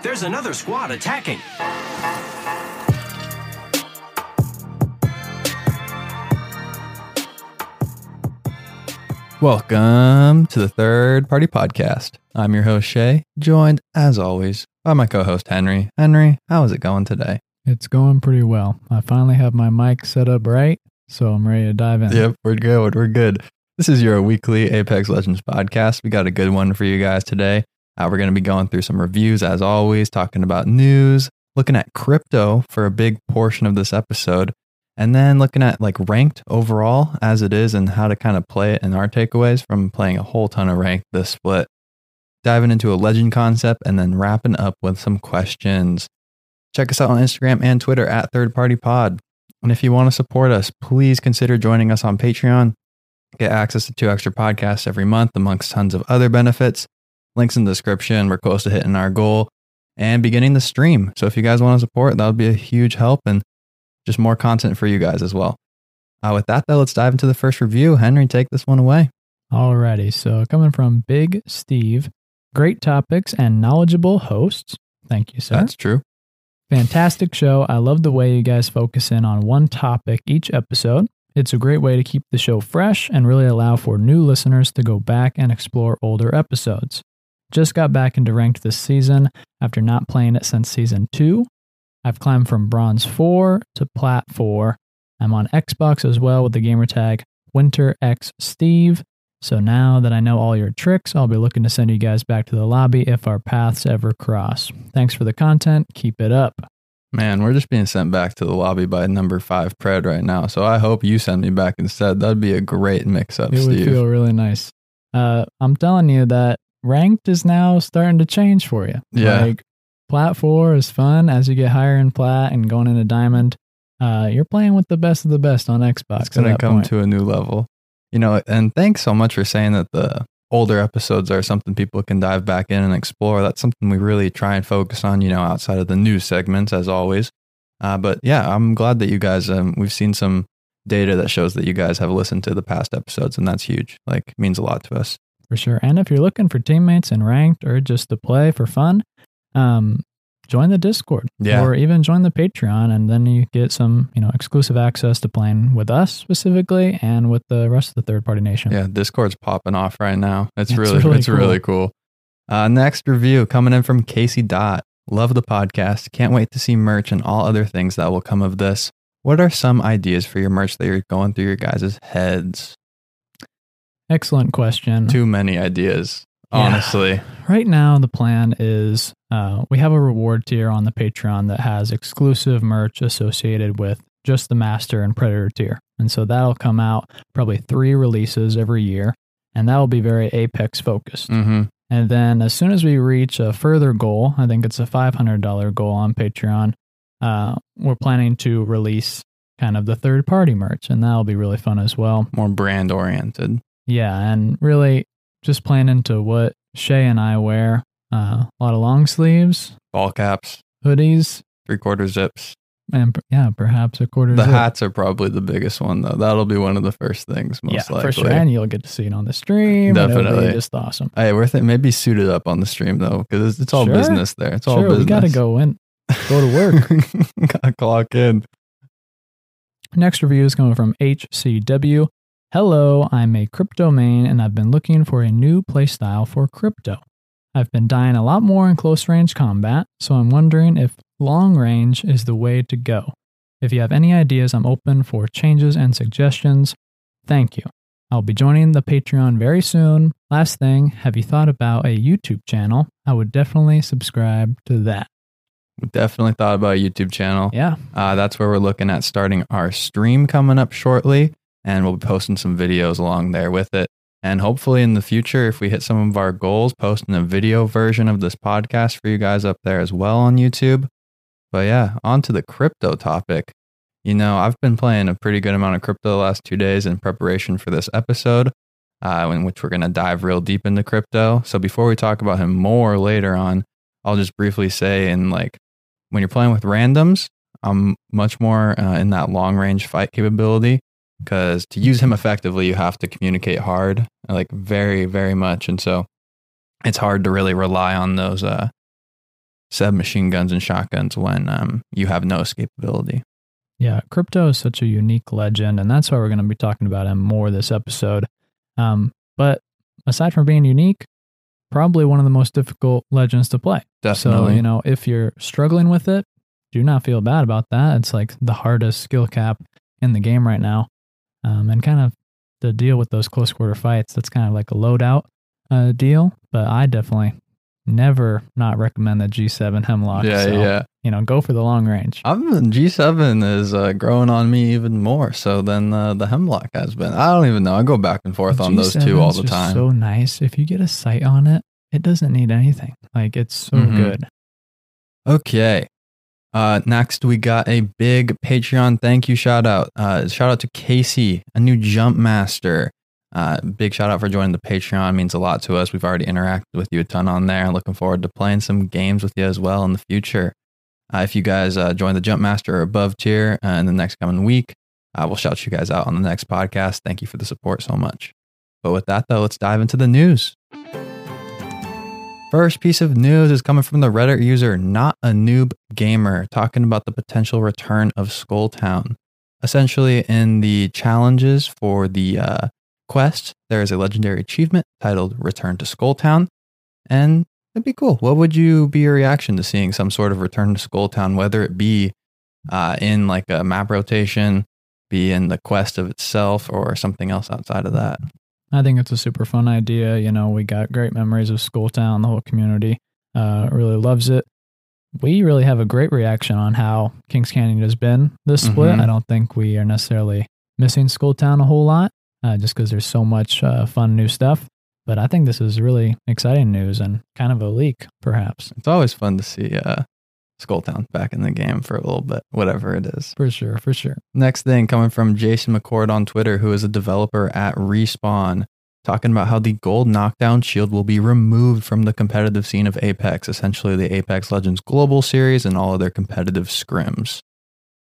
There's another squad attacking. Welcome to the Third Party Podcast. I'm your host, Shay, joined, as always, by my co host, Henry. Henry, how is it going today? It's going pretty well. I finally have my mic set up right, so I'm ready to dive in. Yep, we're good. We're good. This is your weekly Apex Legends podcast. We got a good one for you guys today. Uh, we're going to be going through some reviews, as always, talking about news, looking at crypto for a big portion of this episode, and then looking at like ranked overall as it is and how to kind of play it and our takeaways from playing a whole ton of ranked this split. Diving into a legend concept and then wrapping up with some questions. Check us out on Instagram and Twitter at Third Party Pod. And if you want to support us, please consider joining us on Patreon. Get access to two extra podcasts every month, amongst tons of other benefits. Links in the description. We're close to hitting our goal and beginning the stream. So if you guys want to support, that would be a huge help and just more content for you guys as well. Uh, with that, though, let's dive into the first review. Henry, take this one away. Alrighty, so coming from Big Steve, great topics and knowledgeable hosts. Thank you, sir. That's true. Fantastic show. I love the way you guys focus in on one topic each episode. It's a great way to keep the show fresh and really allow for new listeners to go back and explore older episodes. Just got back into ranked this season after not playing it since season 2. I've climbed from bronze 4 to plat 4. I'm on Xbox as well with the gamertag Winter X Steve. So now that I know all your tricks, I'll be looking to send you guys back to the lobby if our paths ever cross. Thanks for the content. Keep it up. Man, we're just being sent back to the lobby by number five Pred right now. So I hope you send me back instead. That'd be a great mix up, It would Steve. feel really nice. Uh, I'm telling you that ranked is now starting to change for you. Yeah. Like plat four is fun as you get higher in plat and going into diamond. Uh, you're playing with the best of the best on Xbox. it's going to come point. to a new level. You know, and thanks so much for saying that the older episodes are something people can dive back in and explore. That's something we really try and focus on, you know, outside of the news segments as always. Uh, but yeah, I'm glad that you guys, um, we've seen some data that shows that you guys have listened to the past episodes, and that's huge. Like, means a lot to us. For sure. And if you're looking for teammates in ranked or just to play for fun, um, join the Discord Yeah. or even join the Patreon, and then you get some you know exclusive access to playing with us specifically and with the rest of the third party nation. Yeah, Discord's popping off right now. It's, It's really, really it's really cool. Uh, next review coming in from Casey Dot. Love the podcast. Can't wait to see merch and all other things that will come of this. What are some ideas for your merch that you're going through your guys' heads? Excellent question. Too many ideas, Yeah. honestly. Right now, the plan is uh, we have a reward tier on the Patreon that has exclusive merch associated with just the Master and Predator tier. And so that'll come out probably three releases every year, and that will be very Apex focused. Mm-hmm. And then as soon as we reach a further goal, I think it's a $500 goal on Patreon, uh, we're planning to release kind of the third party merch, and that'll be really fun as well. More brand oriented. Yeah, and really just playing into what Shay and I wear. Uh, a lot of long sleeves, Ball caps, hoodies, three quarter zips. and yeah, perhaps a quarter The zip. hats are probably the biggest one, though. That'll be one of the first things, most yeah, likely. for sure. And you'll get to see it on the stream. and it'll be Definitely. just awesome. Hey, we're th- maybe suited up on the stream, though, because it's, it's all Sure. business there. It's all sure, business. we got to go in, go to work. Gotta clock in. Next review is coming from HCW. Hello, I'm a crypto main and I've been looking for a new playstyle for crypto. I've been dying a lot more in close range combat, so I'm wondering if long range is the way to go. If you have any ideas, I'm open for changes and suggestions. Thank you. I'll be joining the Patreon very soon. Last thing, have you thought about a YouTube channel? I would definitely subscribe to that. Definitely thought about a YouTube channel. Yeah, Uh, that's where we're looking at starting our stream coming up shortly, and we'll be posting some videos along there with it. And hopefully, in the future, if we hit some of our goals, posting a video version of this podcast for you guys up there as well on YouTube. But yeah, on to the crypto topic. You know, I've been playing a pretty good amount of crypto the last two days in preparation for this episode, uh, in which we're going to dive real deep into crypto. So before we talk about him more later on, I'll just briefly say, in like when you're playing with randoms, I'm much more uh, in that long range fight capability because to use him effectively, you have to communicate hard, like very, very much. And so it's hard to really rely on those uh, submachine guns and shotguns when um, you have no escapability. Yeah, crypto is such a unique legend, and that's why we're going to be talking about him more this episode. Um, but aside from being unique, probably one of the most difficult legends to play. Definitely. So, you know, if you're struggling with it, do not feel bad about that. It's like the hardest skill cap in the game right now. Um, and kind of the deal with those close quarter fights, that's kind of like a loadout uh, deal. But I definitely never not recommend the G7 Hemlock. yeah, So, yeah. You know, go for the long range. I'm G7 is uh, growing on me even more so than uh, the Hemlock has been. I don't even know. I go back and forth on those two all the time. So nice. If you get a sight on it, it doesn't need anything. Like it's so Mhm. good. Okay. Uh, next, we got a big Patreon thank you shout out. Uh, shout out to Casey, a new jump master. Uh, big shout out for joining the Patreon. Means a lot to us. We've already interacted with you a ton on there. Looking forward to playing some games with you as well in the future. Uh, if you guys uh, join the Jump Master or above tier uh, in the next coming week, uh, we'll shout you guys out on the next podcast. Thank you for the support so much. But with that, though, let's dive into the news. First piece of news is coming from the Reddit user Not a Noob Gamer, talking about the potential return of Skulltown. Essentially, in the challenges for the uh, quest, there is a legendary achievement titled Return to Skulltown. And it'd be cool. What would you be your reaction to seeing some sort of return to Skulltown, whether it be uh, in like a map rotation, be in the quest of itself, or something else outside of that? I think it's a super fun idea. You know, we got great memories of Skulltown. The whole community uh, really loves it. We really have a great reaction on how Kings Canyon has been this split. Mhm. I don't think we are necessarily missing Skulltown a whole lot, uh, just because there's so much uh, fun new stuff. But I think this is really exciting news and kind of a leak, perhaps. It's always fun to see uh, Skulltown back in the game for a little bit, whatever it is. For sure, for sure. Next thing coming from Jason McCord on Twitter, who is a developer at Respawn, talking about how the gold knockdown shield will be removed from the competitive scene of Apex, essentially the Apex Legends Global Series and all of their competitive scrims.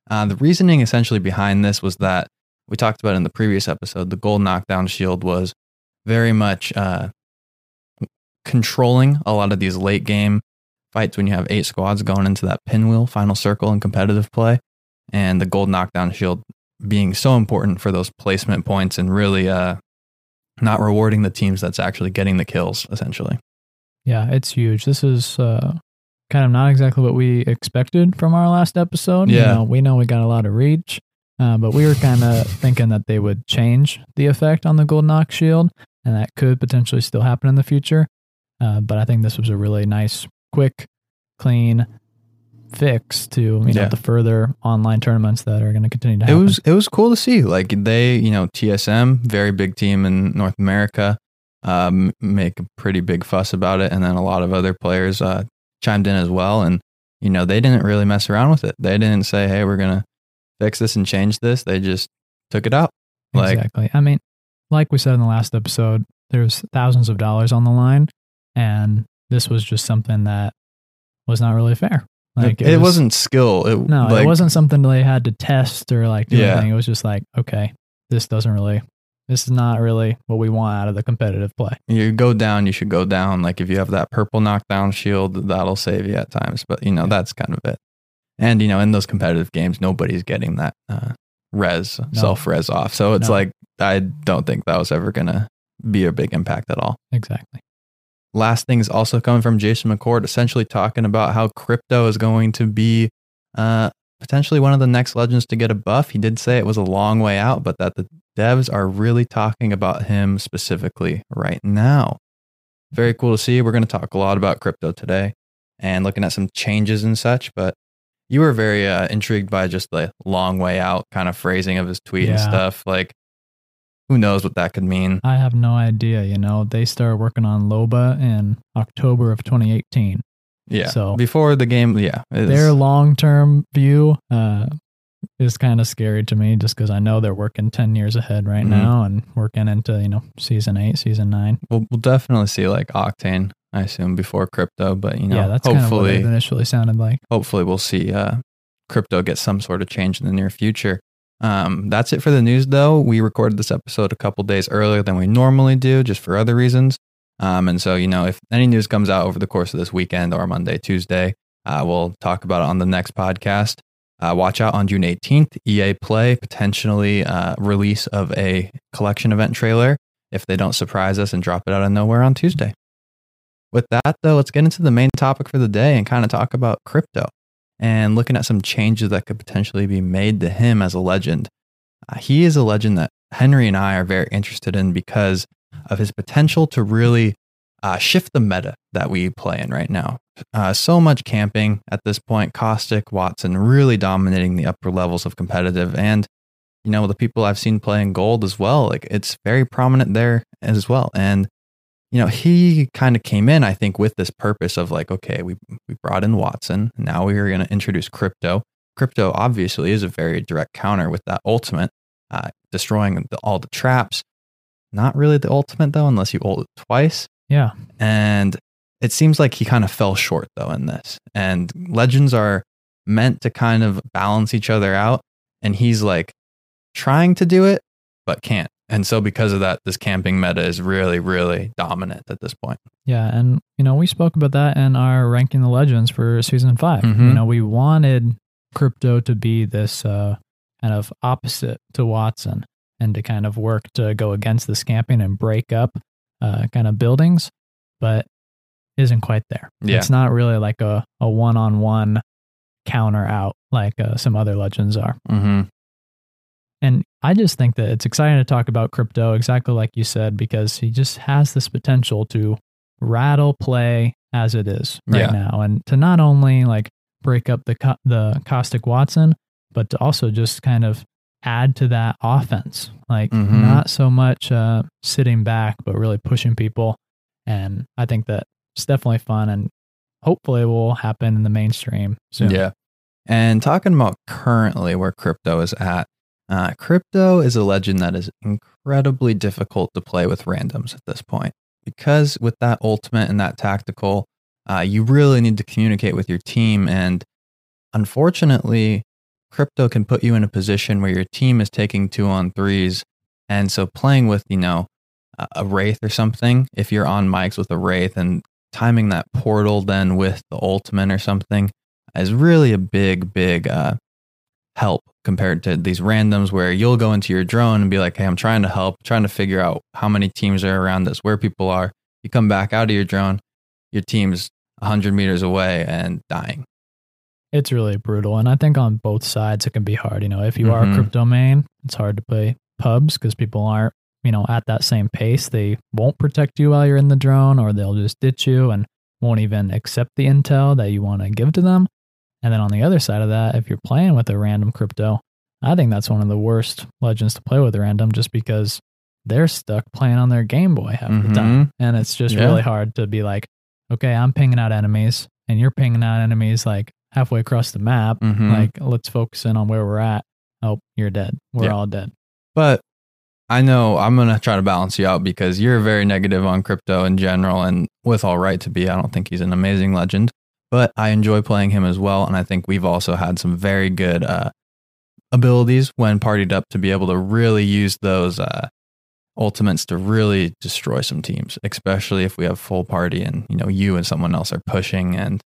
Uh, the reasoning essentially behind this was that we talked about in the previous episode, the gold knockdown shield was very much uh, controlling a lot of these late game fights when you have eight squads going into that pinwheel final circle in competitive play and the gold knockdown shield being so important for those placement points and really uh, not rewarding the teams that's actually getting the kills essentially Yeah, it's huge. This is uh, kind of not exactly what we expected from our last episode. You Yeah. know, we know we got a lot of reach, uh, but we were kind of thinking that they would change the effect on the gold knock shield, and that could potentially still happen in the future. Uh, but I think this was a really nice, quick, clean fix to you know the further online tournaments that are going to continue to happen. it was it was cool to see like they you know tsm very big team in north america um, make a pretty big fuss about it and then a lot of other players uh, chimed in as well and you know they didn't really mess around with it they didn't say hey we're gonna fix this and change this they just took it out like exactly. I mean, like we said in the last episode, there's thousands of dollars on the line, and this was just something that was not really fair. Like it, was- wasn't skill it No, like, it wasn't something they had to test or like do Yeah. anything. It was just like, okay, this doesn't really, this is not really what we want out of the competitive play. you go down, you should go down. Like if you have that purple knockdown shield, that'll save you at times. But you know, Yeah. that's kind of it. And you know, in those competitive games, nobody's getting that uh, res No. self res off. So it's No. like I don't think that was ever gonna be a big impact at all. Exactly. Last thing is also coming from Jason McCord, essentially talking about how crypto is going to be uh, potentially one of the next legends to get a buff. He did say it was a long way out, but that the devs are really talking about him specifically right now. Very cool to see. We're going to talk a lot about crypto today and looking at some changes and such, but you were very uh, intrigued by just the long way out kind of phrasing of his tweet and stuff. Like, who knows what that could mean? I have no idea. You know, they started working on Loba in October of 2018. Yeah. So- before the game, yeah. Their long term view uh, is kind of scary to me just because I know they're working 10 years ahead right Mhm. now and working into, you know, season eight, season nine. We'll, we'll definitely see like Octane, I assume, before crypto. But you know, yeah, that's kind of what hopefully, it initially sounded like. hopefully we'll see uh, crypto get some sort of change in the near future. Um, that's it for the news, though. We recorded this episode a couple days earlier than we normally do, just for other reasons. Um, and so, you know, if any news comes out over the course of this weekend or Monday, Tuesday, Uh, we'll talk about it on the next podcast. Uh, watch out on June 18th, EA Play potentially uh, release of a collection event trailer if they don't surprise us and drop it out of nowhere on Tuesday. With that, though, let's get into the main topic for the day and kind of talk about crypto and looking at some changes that could potentially be made to him as a legend. Uh, he is a legend that Henry and I are very interested in because of his potential to really uh, shift the meta that we play in right now. Uh, so much camping at this point. Caustic, Watson really dominating the upper levels of competitive. And, you know, the people I've seen playing gold as well, like it's very prominent there as well. And, you know, he kind of came in, I think, with this purpose of like, okay, we, we brought in Watson. Now we are going to introduce crypto. Crypto obviously is a very direct counter with that ultimate, uh, destroying the, all the traps. Not really the ultimate though, unless you ult it twice. Yeah. And it seems like he kind of fell short though in this. And legends are meant to kind of balance each other out. And he's like trying to do it, but can't. And so because of that, this camping meta is really, really dominant at this point. Yeah. And, you know, we spoke about that in our ranking the legends for season 5 Mhm. You know, we wanted crypto to be this uh, kind of opposite to Watson and to kind of work to go against the camping and break up uh, kind of buildings, but isn't quite there. Yeah. It's not really like a, a one on one counter out like uh, some other legends are. Mm-hmm. And I just think that it's exciting to talk about crypto, exactly like you said, because he just has this potential to rattle play as it is right Yeah. now, and to not only like break up the co- the caustic Watson, but to also just kind of add to that offense, like Mhm. not so much uh, sitting back, but really pushing people. And I think that it's definitely fun, and hopefully will happen in the mainstream soon. Yeah. And talking about currently where crypto is at, uh, crypto is a legend that is incredibly difficult to play with randoms at this point because with that ultimate and that tactical, uh, you really need to communicate with your team. And unfortunately, crypto can put you in a position where your team is taking two on threes. And so playing with, you know, a- wraith or something, if you're on mics with a wraith and timing that portal then with the ultimate or something is really a big, big uh, help compared to these randoms where you'll go into your drone and be like, hey, I'm trying to help, trying to figure out how many teams are around us, where people are. You come back out of your drone, your team's 100 meters away and dying. It's really brutal. And I think on both sides, it can be hard. You know, if you are a Mhm. crypto main, it's hard to play pubs because people aren't, you know, at that same pace. They won't protect you while you're in the drone or they'll just ditch you and won't even accept the intel that you want to give to them. And then on the other side of that, if you're playing with a random crypto, I think that's one of the worst legends to play with random just because they're stuck playing on their Game Boy half the time. And it's just Yeah. really hard to be like, okay, I'm pinging out enemies and you're pinging out enemies like halfway across the map. Mhm. Like, let's focus in on where we're at. Oh, you're dead. We're Yeah. all dead. But I know I'm going to try to balance you out because you're very negative on crypto in general. And with all right to be, I don't think he's an amazing legend, but I enjoy playing him as well. And I think we've also had some very good uh, abilities when partied up to be able to really use those uh, ultimates to really destroy some teams, especially if we have full party and, you know, you and someone else are pushing. And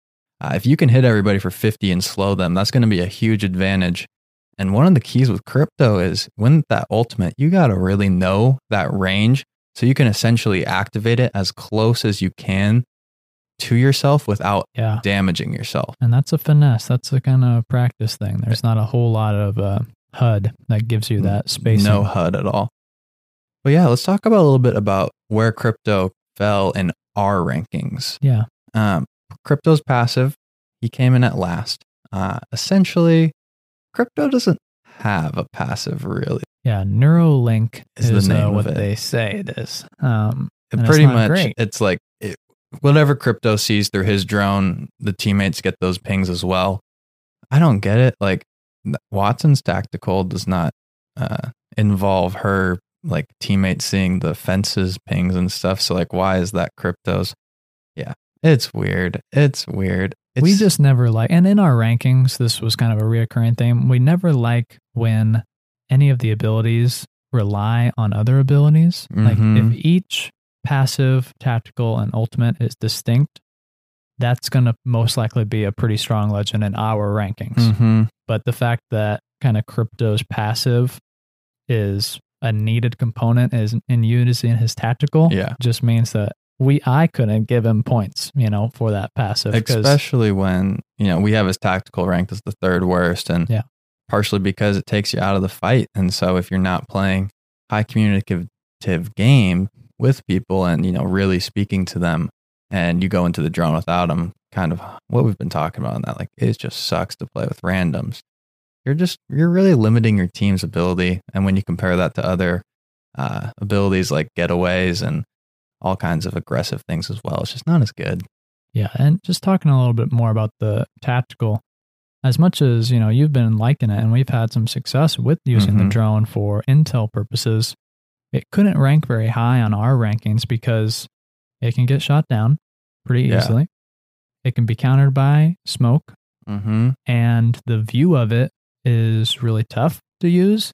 uh, if you can hit everybody for 50 and slow them, that's going to be a huge advantage. And one of the keys with crypto is when that ultimate, you got to really know that range so you can essentially activate it as close as you can to yourself without Yeah. damaging yourself. And that's a finesse. That's a kind of practice thing. There's not a whole lot of uh, HUD that gives you that space. No HUD at all. But yeah, let's talk about a little bit about where crypto fell in our rankings. Yeah. Um, crypto's passive. He came in at last. Uh, essentially, crypto doesn't have a passive really. Yeah. Neurolink Is is, the uh, name of what it. they say it is. Um, pretty much great. it's like it, whatever crypto sees through his drone the teammates get those pings as well i don't get it like watson's tactical does not uh, involve her like teammates seeing the fences pings and stuff so like why is that crypto's yeah it's weird it's weird it's, we just never like, and in our rankings, this was kind of a reoccurring theme. We never like when any of the abilities rely on other abilities. Like Mhm. if each passive, tactical, and ultimate is distinct, that's going to most likely be a pretty strong legend in our rankings. Mm-hmm. But the fact that kind of crypto's passive is a needed component is in using his tactical Yeah. just means that we I couldn't give him points, you know, for that passive. Especially when, you know, we have his tactical ranked as the third worst. And Yeah. partially because it takes you out of the fight. And so if you're not playing high communicative game with people and, you know, really speaking to them and you go into the drone without them, kind of what we've been talking about in that, like it just sucks to play with randoms. You're just, you're really limiting your team's ability. And when you compare that to other uh, abilities like getaways and all kinds of aggressive things as well, it's just not as good. Yeah, and just talking a little bit more about the tactical, as much as you know you've been liking it, and we've had some success with using the Mhm. drone for intel purposes, it couldn't rank very high on our rankings because it can get shot down pretty Yeah. easily. It can be countered by smoke, Mm-hmm. and the view of it is really tough to use,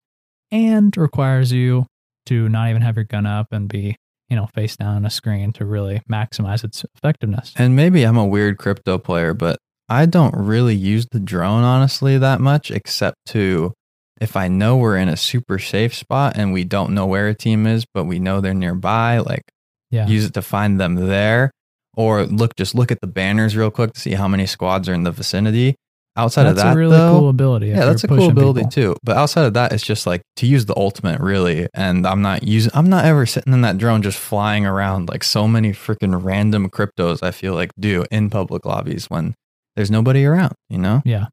and requires you to not even have your gun up and be you know face down on a screen to really maximize its effectiveness. And maybe I'm a weird crypto player, but I don't really use the drone honestly that much, except to if I know we're in a super safe spot and we don't know where a team is, but we know they're nearby, like Yeah. use it to find them there. Or look, just look at the banners real quick to see how many squads are in the vicinity. Outside that's of that, a really though, cool ability. yeah, that's a cool ability people. too. But outside of that, it's just like to use the ultimate really. And I'm not using, I'm not ever sitting in that drone just flying around like so many freaking random cryptos. I feel like do in public lobbies when there's nobody around. You know? Yeah,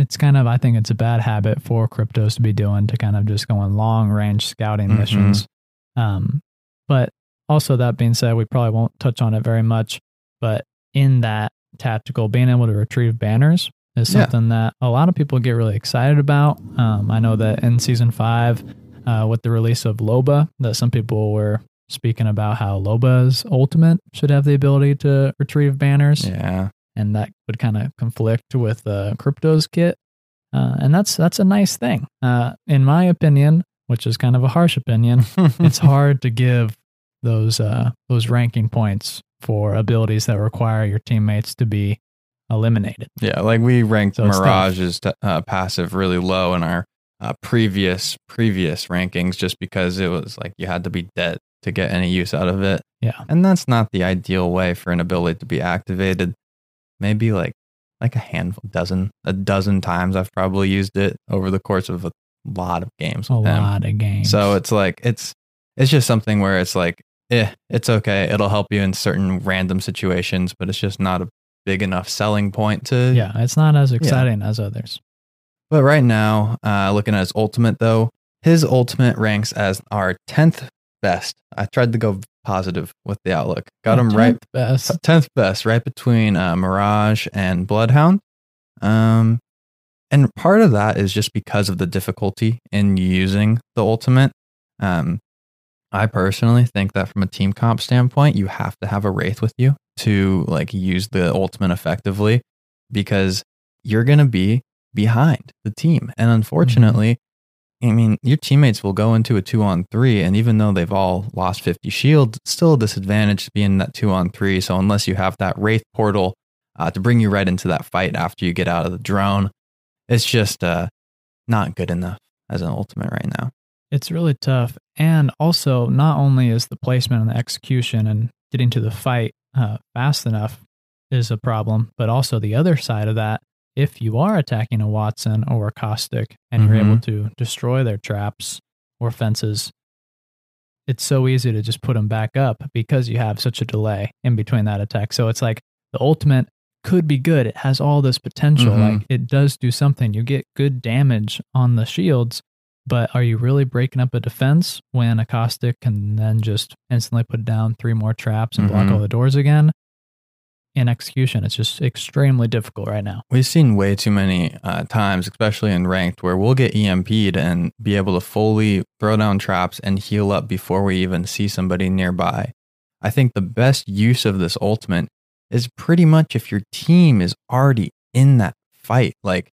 it's kind of I think it's a bad habit for cryptos to be doing to kind of just go on long range scouting Mhm. missions. Um, but also that being said, we probably won't touch on it very much. But in that tactical, being able to retrieve banners is Yeah. something that a lot of people get really excited about. Um, I know that in season five, uh, with the release of Loba, that some people were speaking about how Loba's ultimate should have the ability to retrieve banners Yeah. And that would kind of conflict with uh, crypto's kit. Uh, and that's that's a nice thing. Uh, in my opinion which is kind of a harsh opinion it's hard to give those uh, those ranking points for abilities that require your teammates to be eliminated. Yeah, like we ranked So. Mirage's t- uh, passive really low in our uh, previous previous rankings, just because it was like you had to be dead to get any use out of it, yeah. And that's not the ideal way for an ability to be activated. Maybe like like a handful, dozen, a dozen times I've probably used it over the course of a lot of games a him. lot of games So it's like it's it's just something where it's like, eh, it's okay. It'll help you in certain random situations, but it's just not a big enough selling point to yeah it's not as exciting as others But right now, uh, looking at his ultimate though, his ultimate ranks as our tenth best. I tried to go positive with the outlook. Got him right Tenth best tenth best, right between uh, Mirage and Bloodhound. Um, and part of that is just because of the difficulty in using the ultimate. Um, I personally think that from a team comp standpoint, you have to have a wraith with you to like use the ultimate effectively, because you're gonna be behind the team, and unfortunately. I mean, your teammates will go into a two on three, and even though they've all lost 50 shield, still a disadvantage to be in that two on three. So, unless you have that Wraith portal uh, to bring you right into that fight after you get out of the drone, it's just uh, not good enough as an ultimate right now. It's really tough. And also, not only is the placement and the execution and getting to the fight uh, fast enough is a problem, but also the other side of that, if you are attacking a Watson or a Caustic and you're able to destroy their traps or fences, it's so easy to just put them back up because you have such a delay in between that attack. So it's like the ultimate could be good. It has all this potential. Mhm. Like it does do something. You get good damage on the shields, but are you really breaking up a defense when a caustic can then just instantly put down three more traps and block Mhm. all the doors again? In execution, it's just extremely difficult right now. We've seen way too many uh, times, especially in ranked, where we'll get EMP'd and be able to fully throw down traps and heal up before we even see somebody nearby. I think the best use of this ultimate is pretty much if your team is already in that fight. Like,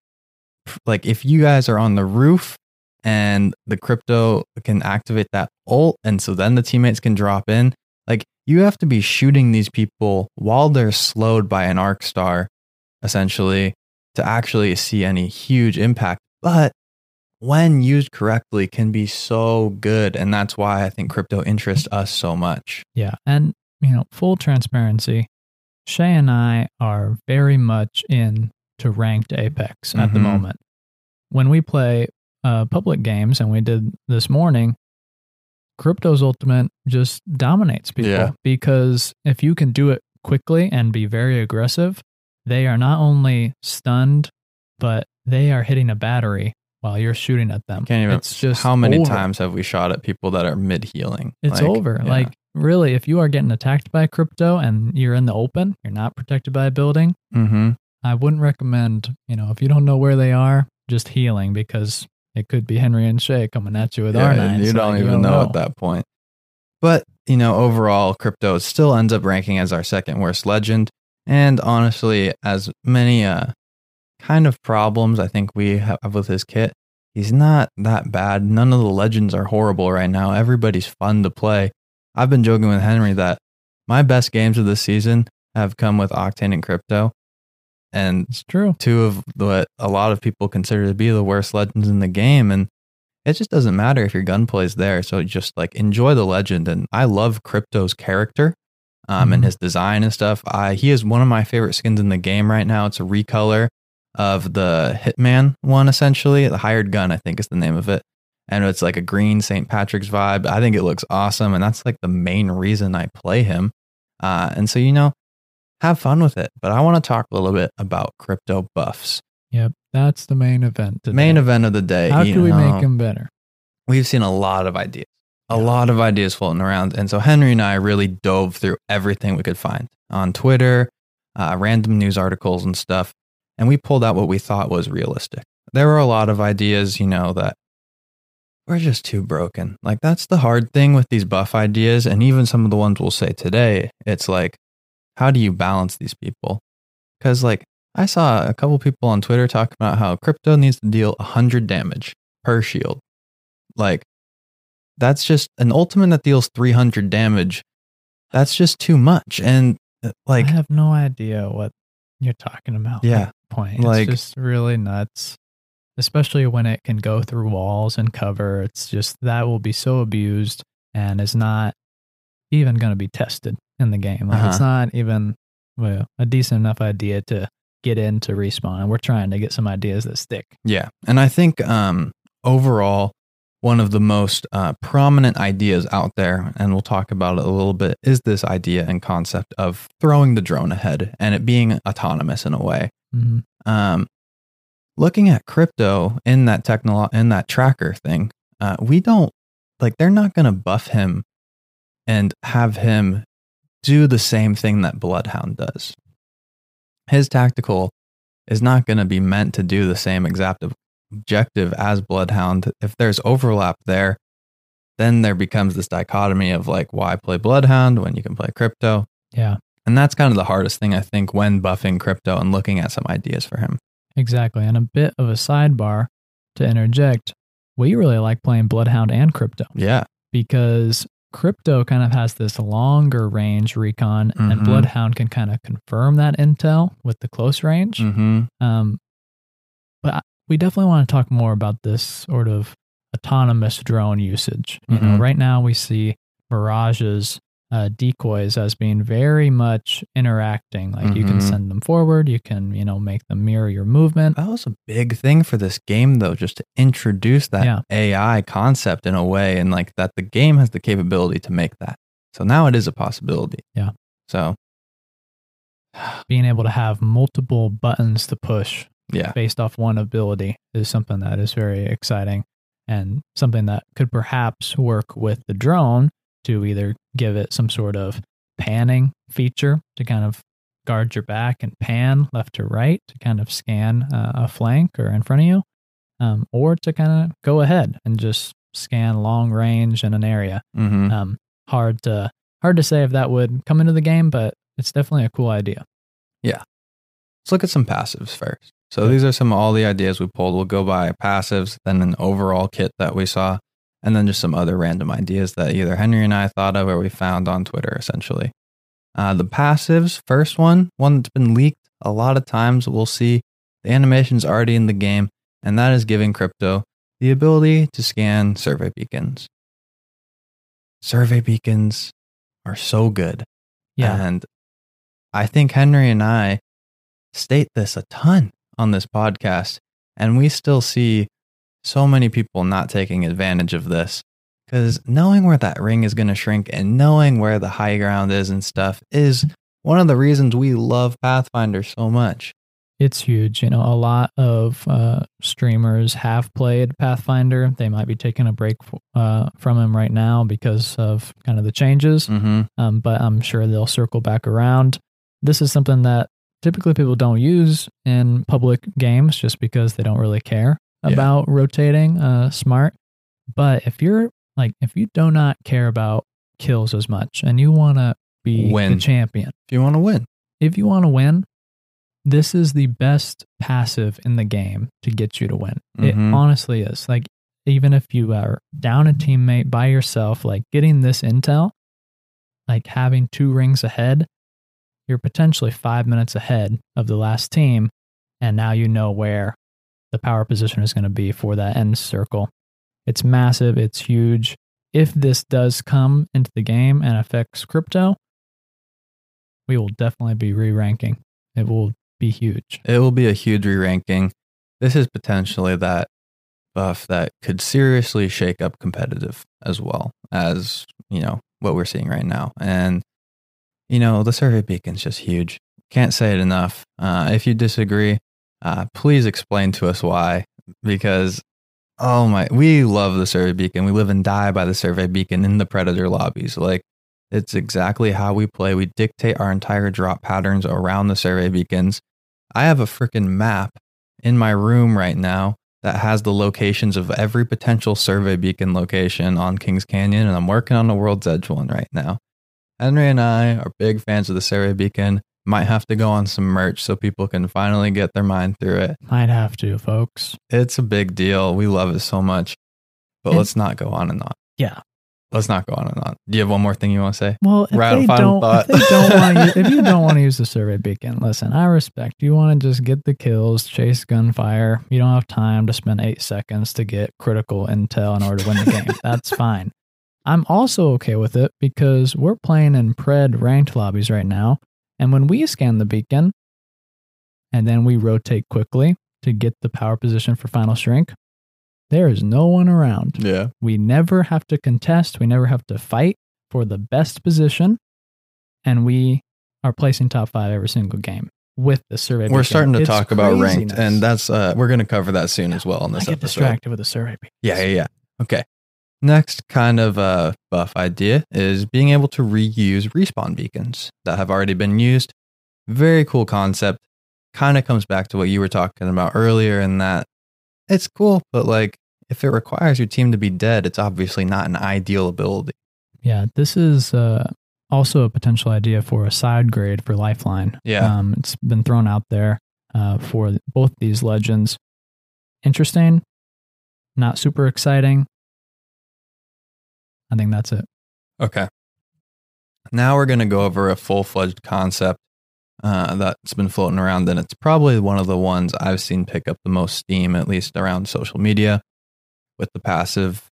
like if you guys are on the roof and the crypto can activate that ult, and so then the teammates can drop in. Like you have to be shooting these people while they're slowed by an arc star, essentially, to actually see any huge impact. But when used correctly, can be so good. And that's why I think crypto interests us so much. Yeah. And, you know, full transparency, Shay and I are very much in to ranked Apex at the Mhm. moment. When we play uh, public games, and we did this morning, Crypto's Ultimate just dominates people Yeah. because if you can do it quickly and be very aggressive, they are not only stunned, but they are hitting a battery while you're shooting at them. Can't even. it's just how many over. times have we shot at people that are mid healing? It's over. Like really, if you are getting attacked by crypto and you're in the open, you're not protected by a building. hmm I wouldn't recommend, you know, if you don't know where they are, just healing because it could be Henry and Shay coming at you with Yeah, R9. you don't even know, at that point. But, you know, overall, crypto still ends up ranking as our second worst legend. And honestly, as many uh, kind of problems I think we have with his kit, he's not that bad. None of the legends are horrible right now. Everybody's fun to play. I've been joking with Henry that my best games of this season have come with Octane and Crypto. And It's true. two of what a lot of people consider to be the worst legends in the game. And it just doesn't matter if your gunplay is there. So just like enjoy the legend. And I love Crypto's character um, and Mhm. his design and stuff. I, he is one of my favorite skins in the game right now. It's a recolor of the Hitman one, essentially. The hired gun, I think is the name of it. And it's like a green St. Patrick's vibe. I think it looks awesome. And that's like the main reason I play him. Uh, and so, you know, have fun with it. But I want to talk a little bit about crypto buffs. Yep. That's the main event. Today. main event of the day. How can we know, make them better? We've seen a lot of ideas, a Yeah. lot of ideas floating around. And so Henry and I really dove through everything we could find on Twitter, uh, random news articles and stuff. And we pulled out what we thought was realistic. There were a lot of ideas, you know, that we're just too broken. Like, that's the hard thing with these buff ideas. And even some of the ones we'll say today, it's like, how do you balance these people? Because, like, I saw a couple people on Twitter talking about how crypto needs to deal 100 damage per shield. Like, that's just an ultimate that deals 300 damage. That's just too much. And, uh, like, I have no idea what you're talking about. Yeah. point. Like- it's just really nuts. Especially when it can go through walls and cover. It's just that will be so abused and is not even going to be tested in the game. Like it's Uh-huh. not even well, a decent enough idea to get into respawn. And we're trying to get some ideas that stick. Yeah. And I think um, overall, one of the most uh, prominent ideas out there, and we'll talk about it a little bit, is this idea and concept of throwing the drone ahead and it being autonomous in a way. hmm Um, looking at crypto in that technolo- in that tracker thing, uh, we don't like they're not going to buff him and have him do the same thing that Bloodhound does. His tactical is not going to be meant to do the same exact objective as Bloodhound. If there's overlap there, then there becomes this dichotomy of like, why play Bloodhound when you can play crypto? Yeah, And that's kind of the hardest thing, I think, when buffing crypto and looking at some ideas for him. exactly. And a bit of a sidebar to interject. We really like playing Bloodhound and Crypto. Yeah. because crypto kind of has this longer range recon and Mhm. bloodhound can kind of confirm that intel with the close range Mm-hmm. um, but I, we definitely want to talk more about this sort of autonomous drone usage you know Mhm. right now we see mirage's uh, decoys as being very much interacting like you can Mhm. send them forward you can you know make them mirror your movement That was a big thing for this game, though, just to introduce that Yeah. AI concept in a way, and like that the game has the capability to make that. So now it is a possibility. Yeah. So being able to have multiple buttons to push yeah, based off one ability is something that is very exciting and something that could perhaps work with the drone to either give it some sort of panning feature to kind of guard your back and pan left to right to kind of scan uh, a flank or in front of you, um, or to kind of go ahead and just scan long range in an area. hmm Um, hard to hard to say if that would come into the game, but it's definitely a cool idea. Yeah. Let's look at some passives first. So Okay. these are some of all the ideas we pulled. We'll go by passives, then an overall kit that we saw, and then just some other random ideas that either Henry and I thought of or we found on Twitter, essentially. Uh, the passives, first one, one that's been leaked a lot of times, we'll see the animation's already in the game, and that is giving crypto the ability to scan survey beacons. Survey beacons are so good. Yeah. And I think Henry and I state this a ton on this podcast, and we still see so many people not taking advantage of this because knowing where that ring is going to shrink and knowing where the high ground is and stuff is one of the reasons we love Pathfinder so much. It's huge. You know, a lot of uh, streamers have played Pathfinder. They might be taking a break uh, from him right now because of kind of the changes, Mm-hmm. um, but I'm sure they'll circle back around. This is something that typically people don't use in public games just because they don't really care Yeah. about rotating uh, smart. But if you're like, if you do not care about kills as much and you want to be Win. the champion, If you want to win, if you want to win, this is the best passive in the game to get you to win. It Mhm. honestly is. Like, even if you are down a teammate by yourself, like getting this intel, like having two rings ahead, you're potentially five minutes ahead of the last team. And now you know where the power position is going to be for that end circle. It's massive, it's huge. If this does come into the game and affects crypto, we will definitely be re ranking. It will be huge. it will be a huge re ranking. This is potentially that buff that could seriously shake up competitive as well as, you know, what we're seeing right now. And, you know, the survey beacon's just huge. Can't say it enough. Uh, if you disagree, uh, please explain to us why. Because, oh my, we love the survey beacon. We live and die by the survey beacon in the predator lobbies. Like, it's exactly how we play. We dictate our entire drop patterns around the survey beacons. I have a freaking map in my room right now that has the locations of every potential survey beacon location on Kings Canyon, and I'm working on the World's Edge one right now. Henry and I are big fans of the survey beacon. Might have to go on some merch so people can finally get their mind through it. Might have to, folks. It's a big deal. We love it so much. But And- let's not go on and on. Yeah. Let's not go on and on. Do you have one more thing you want to say? Well, if Right, they final don't, thought. if they don't want if you don't want to use the survey beacon, listen, I respect. You want to just get the kills, chase gunfire. You don't have time to spend eight seconds to get critical intel in order to win the game. That's fine. I'm also okay with it because we're playing in pred ranked lobbies right now, and when we scan the beacon, and then we rotate quickly to get the power position for final shrink, there is no one around. Yeah. We never have to contest. We never have to fight for the best position. And we are placing top five every single game with the survey. We're beacon. starting to It's talk about ranked, and that's uh we're gonna cover that soon as well in I this get episode. distracted with the survey. beacon. Yeah, yeah, yeah. Okay. Next kind of uh, buff idea is being able to reuse respawn beacons that have already been used. Very cool concept. Kind of comes back to what you were talking about earlier in that it's cool, but like if it requires your team to be dead, it's obviously not an ideal ability. Yeah, this is uh, also a potential idea for a side grade for Lifeline. Yeah. Um, it's been thrown out there uh, for both these legends. Interesting, not super exciting. I think that's it. Okay. Now we're going to go over a full fledged concept uh, that's been floating around, and it's probably one of the ones I've seen pick up the most steam, at least around social media, with the passive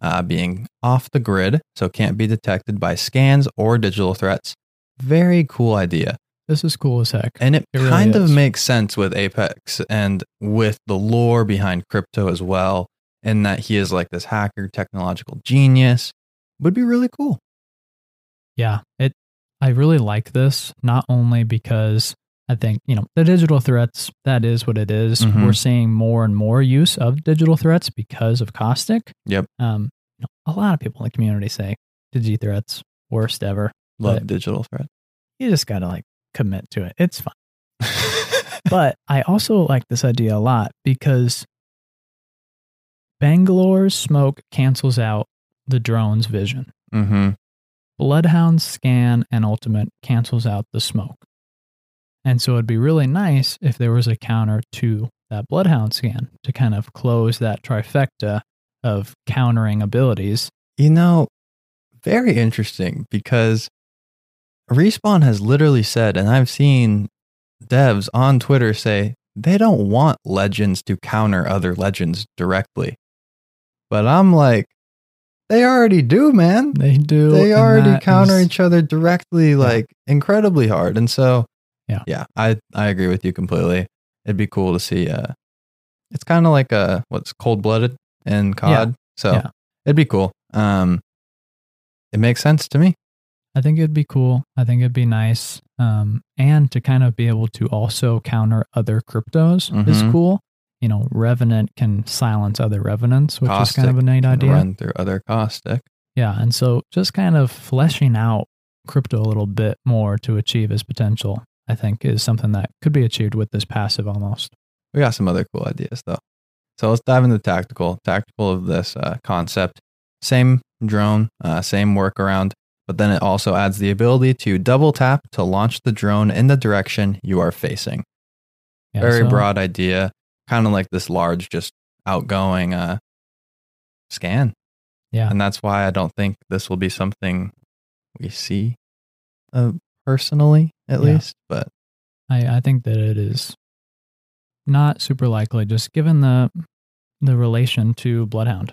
uh, being off the grid, so can't be detected by scans or digital threats. Very cool idea. This is cool as heck. And it, It really kind of makes sense with Apex and with the lore behind crypto as well, in that he is like this hacker, technological genius. Would be really cool. Yeah, it. I really like this not only because I think you know the digital threats. That is what it is. Mhm. We're seeing more and more use of digital threats because of caustic. Yep. Um, you know, a lot of people in the community say digi threats worst ever. Love digital threat. You just gotta like commit to it. It's fine. but I also like this idea a lot because Bangalore's smoke cancels out the drone's vision. mm-hmm. Bloodhound's scan and ultimate cancels out the smoke. And so it'd be really nice if there was a counter to that Bloodhound scan to kind of close that trifecta of countering abilities. You know, very interesting because Respawn has literally said, and I've seen devs on Twitter say they don't want legends to counter other legends directly. But I'm like, they already do, man. They do. They already counter is- each other directly, like incredibly hard. And so, Yeah. yeah, I I agree with you completely. It'd be cool to see. Uh, it's kind of like a what's cold blooded in COD. So Yeah. it'd be cool. Um, it makes sense to me. I think it'd be cool. I think it'd be nice. Um, and to kind of be able to also counter other cryptos is Mhm. cool. You know, Revenant can silence other Revenants, which is kind of a neat idea. Run through other caustic. Yeah. And so just kind of fleshing out crypto a little bit more to achieve his potential, I think is something that could be achieved with this passive almost. We got some other cool ideas though. So let's dive into tactical. Tactical of this uh, concept. Same drone, uh, same workaround, but then it also adds the ability to double tap to launch the drone in the direction you are facing. Yeah, Very so- broad idea, kind of like this large, just outgoing uh, scan. Yeah. And that's why I don't think this will be something we see uh, personally, at Yeah. least. But I, I think that it is not super likely, just given the the relation to Bloodhound.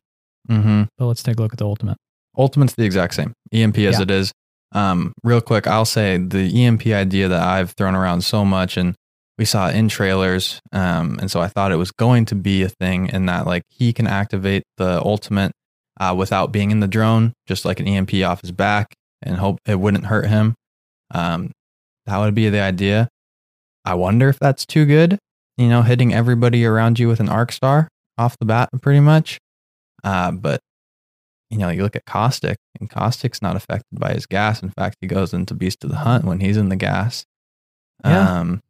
mm-hmm. But let's take a look at the ultimate. Ultimate's the exact same. EMP as Yeah. it is. Um, real quick, I'll say the EMP idea that I've thrown around so much and we saw in trailers. Um, and so I thought it was going to be a thing in that like he can activate the ultimate uh, without being in the drone, just like an EMP off his back and hope it wouldn't hurt him. Um, that would be the idea. I wonder if that's too good, you know, hitting everybody around you with an arc star off the bat, pretty much. Uh, but you know, you look at Caustic, and Caustic's not affected by his gas. In fact, he goes into Beast of the Hunt when he's in the gas. Yeah. Um,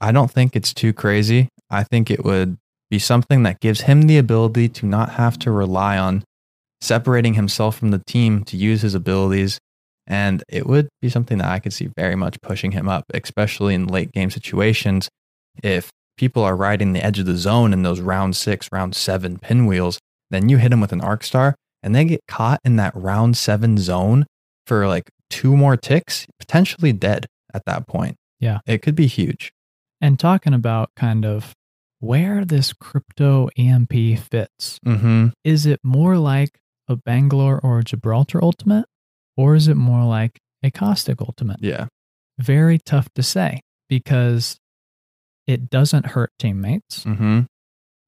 I don't think it's too crazy. I think it would be something that gives him the ability to not have to rely on separating himself from the team to use his abilities. And it would be something that I could see very much pushing him up, especially in late game situations. If people are riding the edge of the zone in those round six, round seven pinwheels, then you hit them with an arc star and they get caught in that round seven zone for like two more ticks, potentially dead at that point. Yeah. It could be huge. And talking about kind of where this crypto EMP fits. Mm-hmm. Is it more like a Bangalore or a Gibraltar ultimate? Or is it more like a caustic ultimate? Yeah. Very tough to say because it doesn't hurt teammates. Mm-hmm.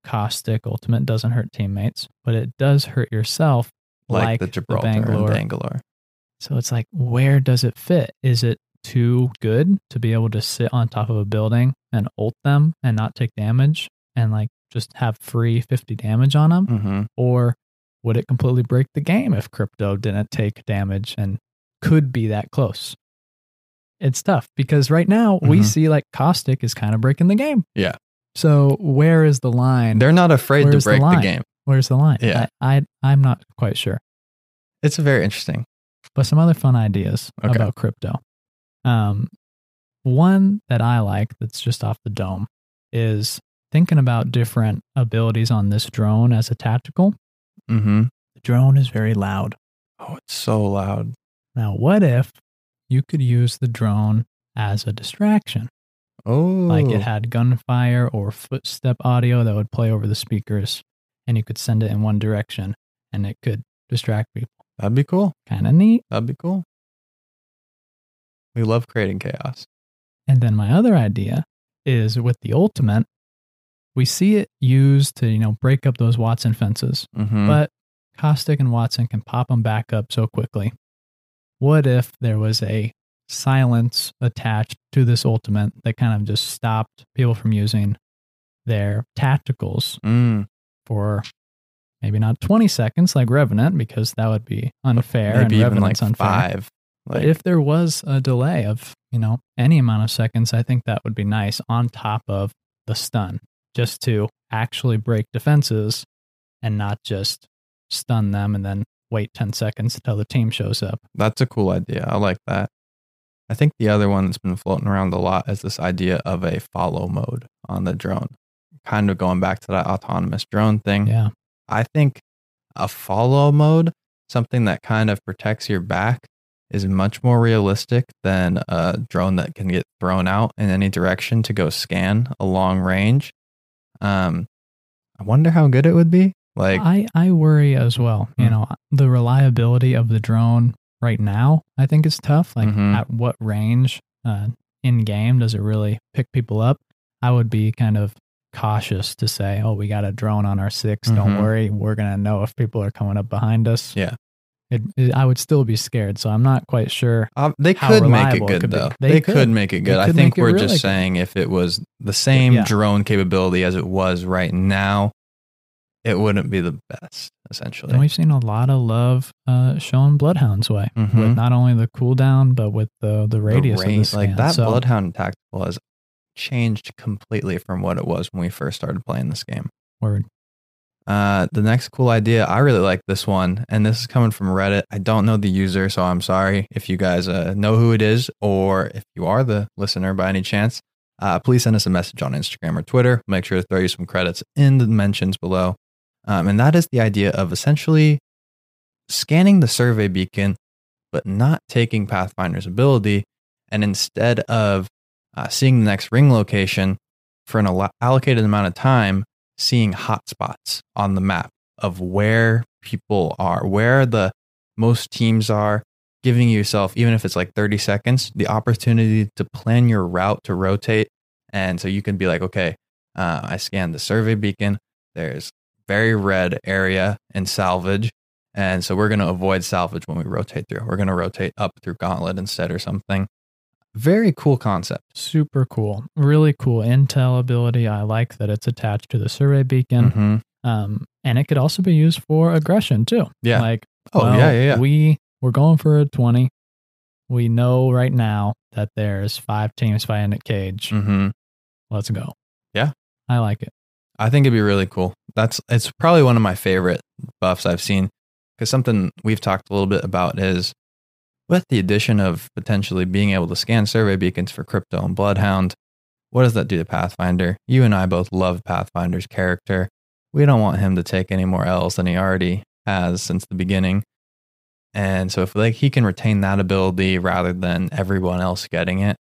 Caustic ultimate doesn't hurt teammates, but it does hurt yourself Like, like, the Gibraltar Bangalore. and Bangalore. So it's like, where does it fit? Is it too good to be able to sit on top of a building and ult them and not take damage and like just have free 50 damage on them? Mm-hmm. Or would it completely break the game if crypto didn't take damage and could be that close? It's tough because right now we Mhm. see like Caustic is kind of breaking the game. Yeah. So where is the line? They're not afraid Where's to the break the, line? game. Where's the line? Yeah. I, I I'm not quite sure. It's very interesting. but some other fun ideas Okay. about crypto. Um, one that I like that's just off the dome is thinking about different abilities on this drone as a tactical. Mm-hmm. The drone is very loud. Oh, it's so loud. Now, what if you could use the drone as a distraction? Oh, Like it had gunfire or footstep audio that would play over the speakers, and you could send it in one direction and it could distract people. that'd be cool. Kind of neat. That'd be cool. We love creating chaos. And then my other idea is with the ultimate, we see it used to, you know, break up those Wattson fences, Mm-hmm. but Caustic and Wattson can pop them back up so quickly. What if there was a silence attached to this ultimate that kind of just stopped people from using their tacticals mm, for maybe not 20 seconds like Revenant, because that would be unfair maybe and even Revenant's like unfair. five. Like, if there was a delay of, you know, any amount of seconds, I think that would be nice on top of the stun, just to actually break defenses and not just stun them and then wait 10 seconds until the team shows up. That's a cool idea. I like that. I think the other one that's been floating around a lot is this idea of a follow mode on the drone. Kind of going back to that autonomous drone thing. Yeah. I think a follow mode, something that kind of protects your back, is much more realistic than a drone that can get thrown out in any direction to go scan a long range. Um, I wonder how good it would be. Like, I, I worry as well. You Hmm. know, the reliability of the drone right now, I think is tough. Like, Mhm. at what range uh, in game does it really pick people up? I would be kind of cautious to say, oh, we got a drone on our 6 Don't Mhm. worry. We're going to know if people are coming up behind us. Yeah. It, it, I would still be scared. So I'm not quite sure. uh, they could make it good though. They They, could. could. make it good. I think we're really just good. saying if it was the same Yeah. drone capability as it was right now, it wouldn't be the best. Essentially, And we've seen a lot of love uh, shown Bloodhound's way with Mhm. not only the cooldown, but with the, the The radius of the scan. like that So- Bloodhound tactical has changed completely from what it was when we first started playing this game. Word. Uh, the next cool idea, I really like this one, and this is coming from Reddit. I don't know the user, so I'm sorry if you guys uh, know who it is, or if you are the listener by any chance. Uh, please send us a message on Instagram or Twitter. Make sure to throw you some credits in the mentions below. Um, and that is the idea of essentially scanning the survey beacon, but not taking Pathfinder's ability, and instead of uh, seeing the next ring location for an allocated amount of time, seeing hotspots on the map of where people are, where the most teams are, giving yourself, even if it's like 30 seconds, the opportunity to plan your route to rotate. And so you can be like, okay, uh, I scanned the survey beacon. There's very red area in salvage. And so we're going to avoid salvage when we rotate through. We're going to rotate up through gauntlet instead or something. Very cool concept. Super cool. Really cool intel ability. I like that it's attached to the survey beacon. Mhm. Um, and it could also be used for aggression too. Yeah. Like, Oh, well, yeah, yeah, yeah. We we're going for a twenty. We know right now that there's five teams fighting at cage. hmm Let's go. Yeah. I like it. I think it'd be really cool. That's it's probably one of my favorite buffs I've seen because something we've talked a little bit about is with the addition of potentially being able to scan survey beacons for crypto and bloodhound. What does that do to Pathfinder? You and I both love Pathfinder's character. We don't want him to take any more L's than he already has since the beginning. And so if like he can retain that ability rather than everyone else getting it,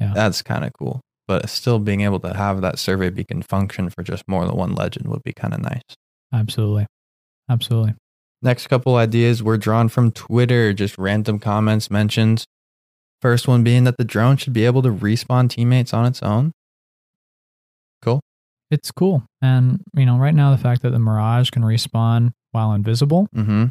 Yeah. that's kind of cool. But still being able to have that survey beacon function for just more than one legend would be kind of nice. Absolutely. Absolutely. Next couple ideas were drawn from Twitter, just random comments, mentions. First one being that the drone should be able to respawn teammates on its own. Cool. It's cool. And, you know, right now, the fact that the Mirage can respawn while invisible Mm-hmm.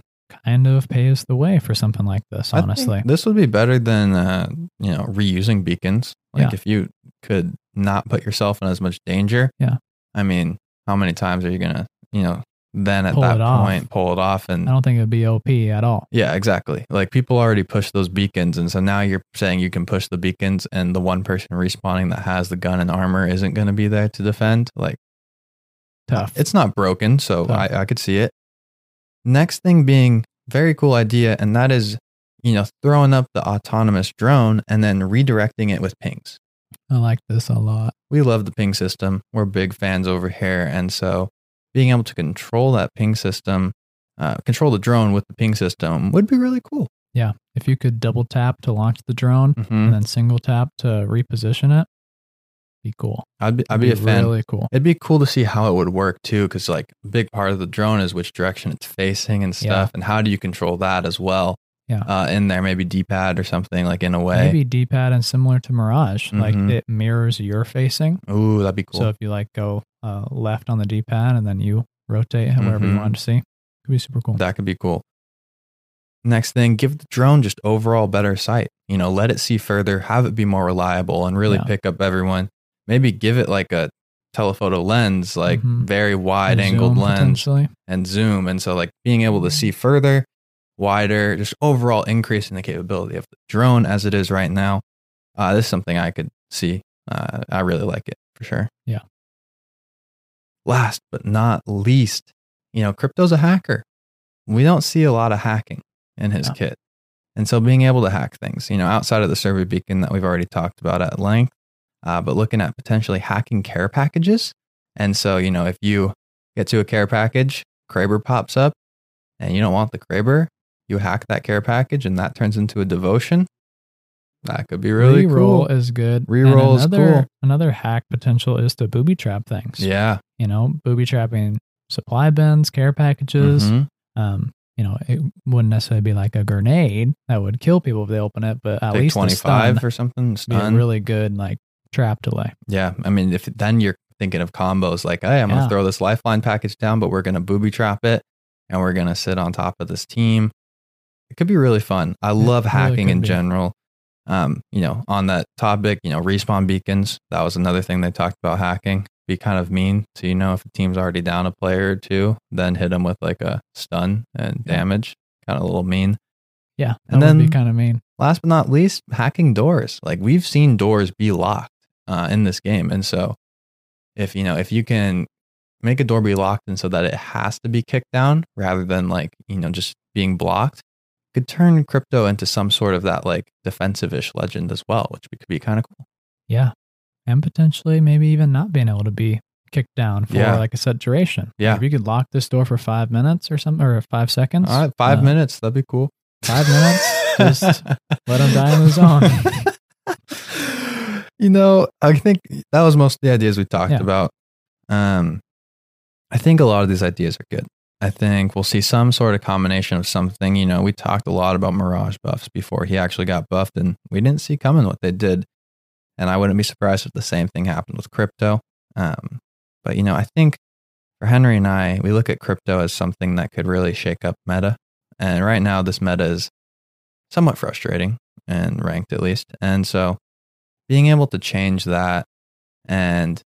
kind of paves the way for something like this, honestly. this would be better than uh, you know reusing beacons. Like Yeah. if you could not put yourself in as much danger. Yeah. I mean, how many times are you gonna you know then at Pull that point pull it off and I don't think it'd be OP at all. Yeah, exactly. Like people already push those beacons, and so now you're saying you can push the beacons, and the one person respawning that has the gun and armor isn't going to be there to defend. Like Tough. it's not broken, so Tough. I, I could see it. Next thing being very cool idea, and that is you know throwing up the autonomous drone and then redirecting it with pings. I like this a lot. We love the ping system. We're big fans over here, and so being able to control that ping system, uh, control the drone with the ping system would be really cool. Yeah. If you could double tap to launch the drone Mhm. and then single tap to reposition it, be cool. I'd be, I'd be a fan. Really cool. It'd be cool to see how it would work too, because like a big part of the drone is which direction it's facing and stuff, and how do you control that as well? Yeah. uh, in there maybe D-pad or something like in a way. Maybe D-pad and similar to Mirage, like Mhm. it mirrors your facing. Ooh, that'd be cool. So if you like go uh, left on the D-pad and then you rotate however you Mhm. want to see, could be super cool. that could be cool. Next thing, give the drone just overall better sight. You know, let it see further, have it be more reliable, and really Yeah. pick up everyone. Maybe give it like a telephoto lens, like Mhm. very wide And angled lens. and zoom. And so, like being able to see further, wider, just overall increasing the capability of the drone as it is right now. Uh, this is something I could see. Uh, I really like it for sure. Yeah. Last but not least, you know, crypto's a hacker. We don't see a lot of hacking in his kit. And so being able to hack things, you know, outside of the survey beacon that we've already talked about at length, uh, but looking at potentially hacking care packages. And so, you know, if you get to a care package, Kraber pops up and you don't want the Kraber, you hack that care package and that turns into a devotion. That could be really Reroll cool. is good. Reroll And is another, cool. Another hack potential is to booby trap things. Yeah. You know, booby trapping supply bins, care packages. Mhm. Um, you know, it wouldn't necessarily be like a grenade that would kill people if they open it, but at Take least 25 a or something. stun would be a really good like trap delay. Yeah, I mean, if then you're thinking of combos like, hey, I'm Yeah. gonna throw this lifeline package down, but we're gonna booby trap it, and we're gonna sit on top of this team. It could be really fun. I love hacking in be. general. Um, you know, on that topic, you know, respawn beacons. That was another thing they talked about hacking. Be kind of mean, so you know if a team's already down a player or two, then hit them with like a stun and damage. Kind of a little mean. Yeah. And then- be kind of mean. last but not least, hacking doors. Like we've seen doors be locked uh, in this game, and so if you know if you can make a door be locked and so that it has to be kicked down rather than like you know just being blocked, could turn crypto into some sort of that like defensive-ish legend as well, which could be kind of cool. Yeah. And potentially maybe even not being able to be kicked down for Yeah. like a set duration. Yeah. If you could lock this door for five minutes or something, or five seconds. All right, five uh, minutes, that'd be cool. Five minutes. Just let them die in the zone. you know, I think that was most of the ideas we talked Yeah. about. Um, I think a lot of these ideas are good. I think we'll see some sort of combination of something. You know, we talked a lot about Mirage buffs before he actually got buffed, and we didn't see coming what they did. And I wouldn't be surprised if the same thing happened with crypto. Um, but, you know, I think for Henry and I, we look at crypto as something that could really shake up meta. And right now, this meta is somewhat frustrating and ranked at least. And so being able to change that and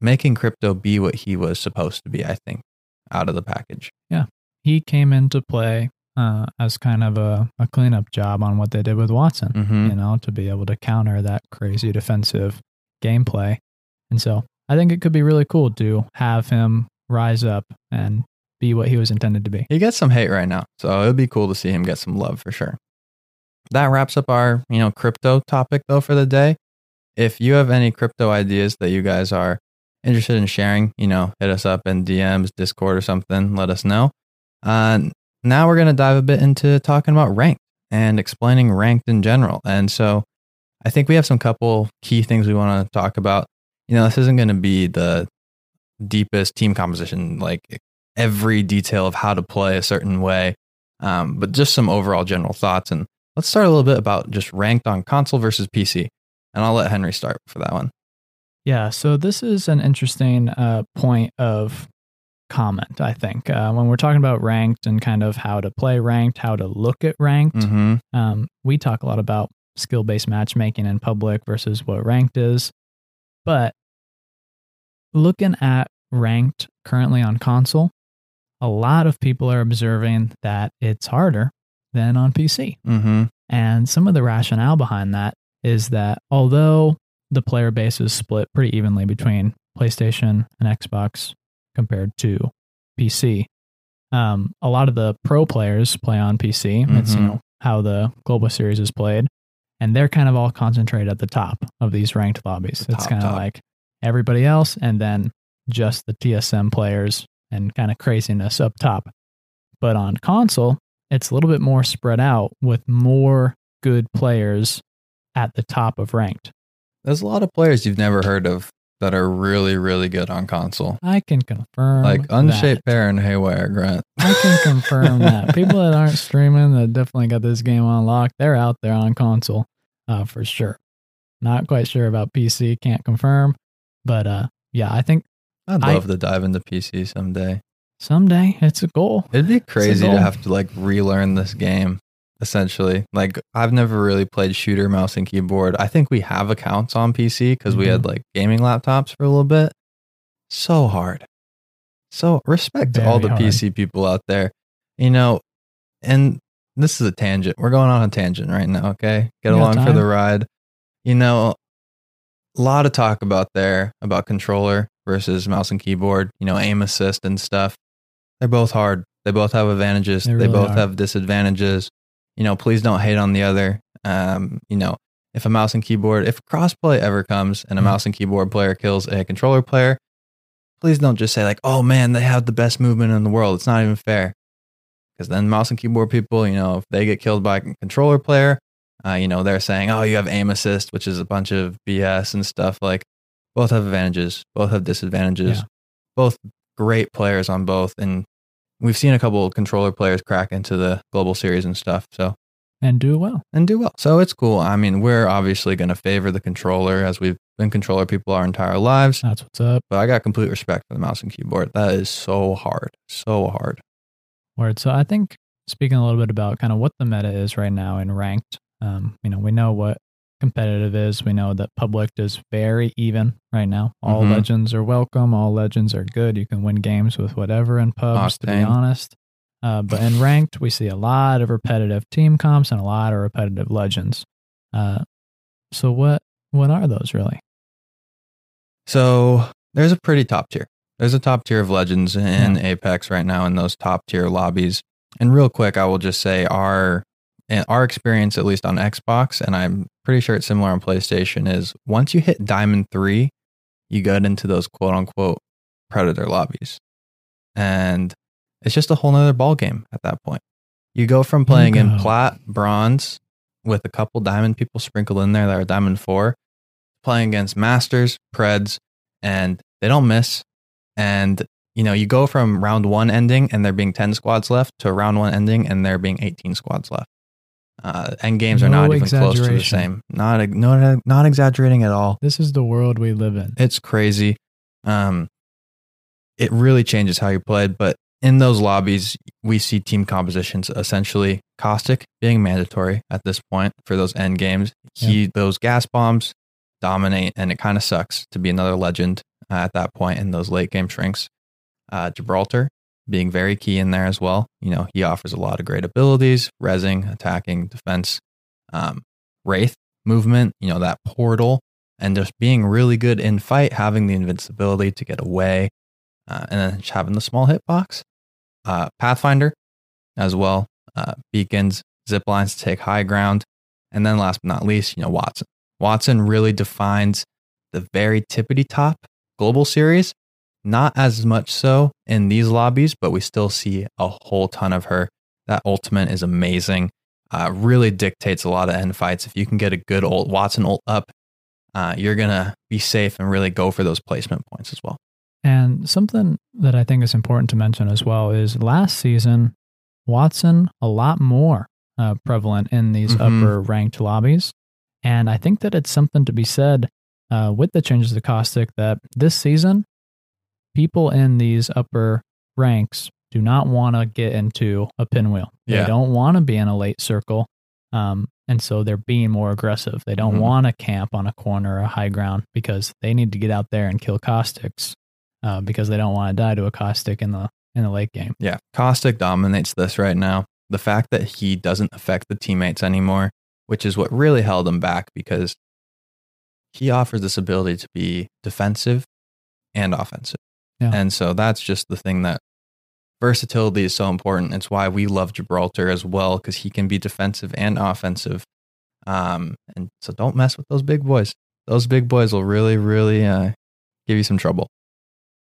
making crypto be what he was supposed to be, I think, out of the package. Yeah. He came into play uh, as kind of a, a cleanup job on what they did with Wattson, Mm-hmm. you know, to be able to counter that crazy defensive gameplay. And so I think it could be really cool to have him rise up and be what he was intended to be. He gets some hate right now, so it would be cool to see him get some love for sure. That wraps up our, you know, crypto topic though for the day. If you have any crypto ideas that you guys are interested in sharing, you know, hit us up in DMs, Discord or something, let us know. Uh, now we're going to dive a bit into talking about ranked and explaining ranked in general. And so I think we have some couple key things we want to talk about. You know, this isn't going to be the deepest team composition, like every detail of how to play a certain way, um, but just some overall general thoughts. And let's start a little bit about just ranked on console versus PC. And I'll let Henry start for that one. Yeah, so this is an interesting uh, point of comment, I think. Uh, when we're talking about ranked and kind of how to play ranked, how to look at ranked, Mm-hmm. um, we talk a lot about skill based matchmaking in public versus what ranked is. But looking at ranked currently on console, a lot of people are observing that it's harder than on PC. Mm-hmm. And some of the rationale behind that is that although the player base is split pretty evenly between PlayStation and Xbox compared to PC, um, a lot of the pro players play on PC. It's you Mhm. know how the global series is played, and they're kind of all concentrated at the top of these ranked lobbies. The it's kind of like everybody else, and then just the TSM players and kind of craziness up top. But on console, it's a little bit more spread out with more good players at the top of ranked. There's a lot of players you've never heard of that are really, really good on console. I can confirm Like Unshaped that. Bear and Haywire Grant. I can confirm that people that aren't streaming that definitely got this game on lock, they're out there on console uh, for sure. Not quite sure about PC, can't confirm, but uh, yeah, I think I'd I- love to dive into PC someday. someday it's a goal. It'd be crazy to have to like relearn this game, essentially. Like, I've never really played shooter mouse and keyboard. I think we have accounts on PC because we had Mhm. like gaming laptops for a little bit. So hard. So, respect to all the hard. PC people out there. You know, and this is a tangent. We're going on a tangent right now, okay? Get along for the ride. You know, a lot of talk about there about controller versus mouse and keyboard, you know, aim assist and stuff. They're both hard. They both have advantages. They They, both are. have disadvantages. You know, please don't hate on the other. Um, you know, if a mouse and keyboard, if crossplay ever comes and a Mhm. mouse and keyboard player kills a controller player, please don't just say like, oh man, they have the best movement in the world. It's not even fair. Because then mouse and keyboard people, you know, if they get killed by a controller player, uh, you know, they're saying, oh, you have aim assist, which is a bunch of BS and stuff. Like, both have advantages, both have disadvantages, Yeah. both great players on both. And we've seen a couple of controller players crack into the global series and stuff. So, And do well. and do well. So it's cool. I mean, we're obviously going to favor the controller as we've been controller people our entire lives. That's what's up. But I got complete respect for the mouse and keyboard. That is so hard, so hard. Word. So I think speaking a little bit about kind of what the meta is right now in ranked, um, you know, we know what competitive is. We know that public is very even right now. All Mhm. legends are welcome. All legends are good. You can win games with whatever in pubs, to be honest. Uh, but in ranked, we see a lot of repetitive team comps and a lot of repetitive legends. Uh, so what what are those really? So there's a pretty top tier. There's a top tier of legends in Apex right now in those top tier lobbies. And real quick, I will just say our and our experience, at least on Xbox, and I'm pretty sure it's similar on PlayStation, is once you hit Diamond Three, you get into those quote unquote predator lobbies, and it's just a whole nother ball game at that point. You go from playing in plat, bronze, with a couple diamond people sprinkled in there that are diamond four, playing against masters, preds, and they don't miss. And you know, you go from round one ending and there being ten squads left to round one ending and there being eighteen squads left. Uh, end games are not even close to the same. Not no, not exaggerating at all. This is the world we live in. It's crazy. Um, it really changes how you played. But in those lobbies, we see team compositions essentially caustic being mandatory at this point for those end games. He those gas bombs dominate, and it kind of sucks to be another legend uh, at that point in those late game shrinks. Uh, Gibraltar being very key in there as well. You know, he offers a lot of great abilities, resing, attacking, defense, um, wraith movement. You know that portal and just being really good in fight, having the invincibility to get away, uh, and then just having the small hitbox. Uh, Pathfinder as well, uh, beacons, zip lines to take high ground, and then last but not least, you know Wattson. Wattson really defines the very tippity top global series. Not as much so in these lobbies, but we still see a whole ton of her. That ultimate is amazing. Uh, really dictates a lot of end fights. If you can get a good old Wattson ult up uh, you're gonna be safe and really go for those placement points as well. And something that I think is important to mention as well is last season, Wattson a lot more uh, prevalent in these Mhm. upper ranked lobbies. And I think that it's something to be said uh, with the changes to Caustic that this season, people in these upper ranks do not want to get into a pinwheel. They don't want to be in a late circle. Um, and so they're being more aggressive. They don't Mhm. want to camp on a corner or a high ground because they need to get out there and kill caustics uh, because they don't want to die to a caustic in the in the late game. Yeah, Caustic dominates this right now. The fact that he doesn't affect the teammates anymore, which is what really held him back because he offers this ability to be defensive and offensive. Yeah. And so that's just the thing that versatility is so important. It's why we love Gibraltar as well because he can be defensive and offensive. Um, and so don't mess with those big boys. Those big boys will really, really uh, give you some trouble.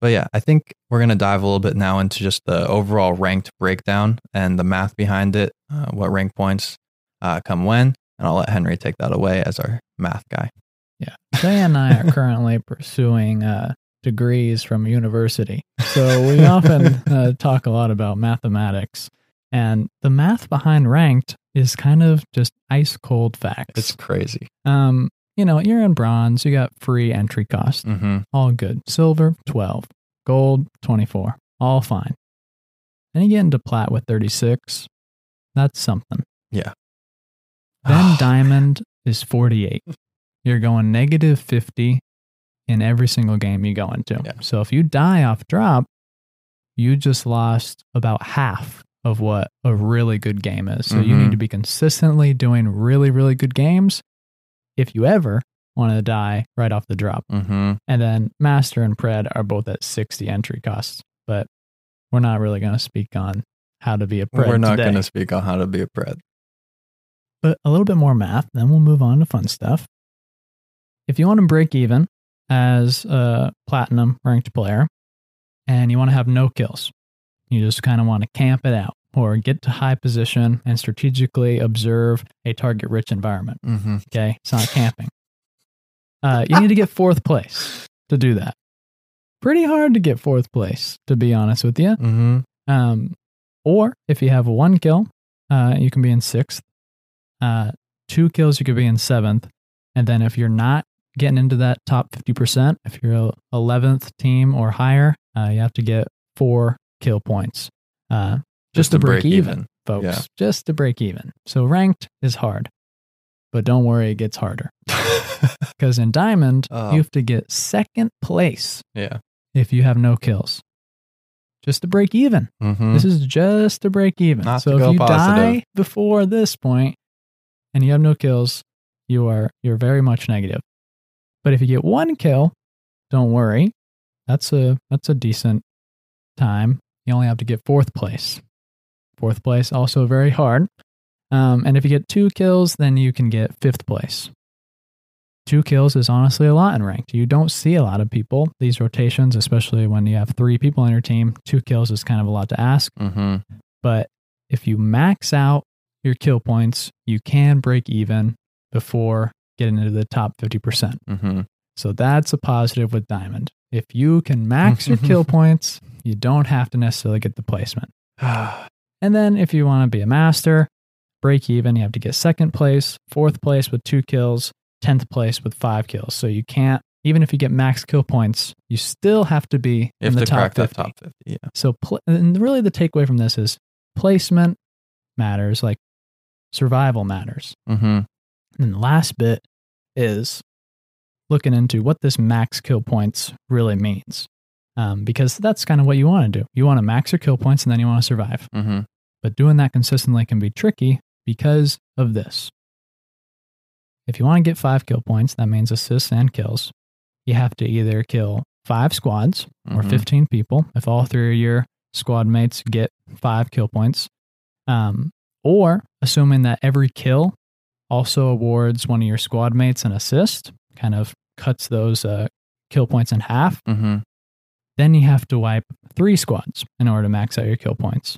But yeah, I think we're going to dive a little bit now into just the overall ranked breakdown and the math behind it, uh, what rank points uh, come when. And I'll let Henry take that away as our math guy. Yeah. Jay and I are currently pursuing uh, degrees from university. So we often uh, talk a lot about mathematics. And the math behind ranked is kind of just ice cold facts. It's crazy. um, you know, you're in bronze, you got free entry cost. Mm-hmm. All good. Silver, 12. Gold, 24. All fine. Then you get into plat with 36. That's something. Yeah. Then diamond is 48. You're going negative 50 in every single game you go into. Yeah. So if you die off drop, you just lost about half of what a really good game is. So you Mhm. need to be consistently doing really, really good games if you ever want to die right off the drop. Mm-hmm. And then Master and Pred are both at 60 entry costs. But we're not really going to speak on how to be a Pred We're not going to speak on how to be a pred. But a little bit more math, then we'll move on to fun stuff. If you want to break even as a platinum ranked player, and you want to have no kills. You just kind of want to camp it out or get to high position and strategically observe a target rich environment. Mm-hmm. Okay. It's not camping. Uh, you need to get fourth place to do that. Pretty hard to get fourth place, to be honest with you. Mm-hmm. Um, or if you have one kill, uh, you can be in sixth. Uh, two kills, you could be in seventh. And then if you're not getting into that top 50%, if you're a 11th team or higher, uh, you have to get four kill points. Uh, just, to break, even, folks. Yeah. Just to break even. So ranked is hard, but don't worry, it gets harder. Because in Diamond, Oh. you have to get second place yeah. if you have no kills. Just to break even. Mm-hmm. This is just to break even. Not so if you positive. die before this point and you have no kills, you are you're very much negative. But if you get one kill, don't worry. That's a that's a decent time. You only have to get fourth place. Fourth place also very hard. Um, and if you get two kills, then you can get fifth place. Two kills is honestly a lot in ranked. You don't see a lot of people these rotations, especially when you have three people on your team. Two kills is kind of a lot to ask. Mm-hmm. But if you max out your kill points, you can break even before getting into the top 50%. Mm-hmm. So that's a positive with Diamond. If you can max your kill points, you don't have to necessarily get the placement. And then if you want to be a master, break even, you have to get second place, fourth place with two kills, 10th place with five kills. So you can't, even if you get max kill points, you still have to be You in the to top crack 50. that top 50. Yeah. So, pl- and really the takeaway from this is placement matters, like survival matters. Mm-hmm. And the last bit is looking into what this max kill points really means. Um, because that's kind of what you want to do. You want to max your kill points and then you want to survive. Mm-hmm. But doing that consistently can be tricky because of this. If you want to get five kill points, that means assists and kills. You have to either kill five squads or Mhm. 15 people if all three of your squad mates get five kill points. Um, or assuming that every kill also awards one of your squad mates an assist, kind of cuts those uh, kill points in half. Mm-hmm. Then you have to wipe three squads in order to max out your kill points.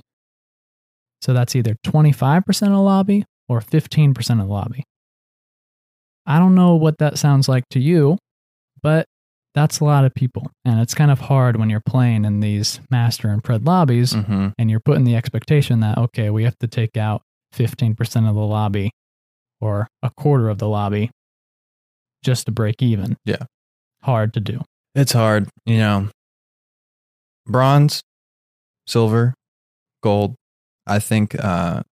So that's either 25% of the lobby or 15% of the lobby. I don't know what that sounds like to you, but that's a lot of people. And it's kind of hard when you're playing in these master and pred lobbies Mm-hmm. and you're putting the expectation that, okay, we have to take out 15% of the lobby or a quarter of the lobby just to break even. Yeah. Hard to do. It's hard, you know. Bronze, silver, gold. I think uh,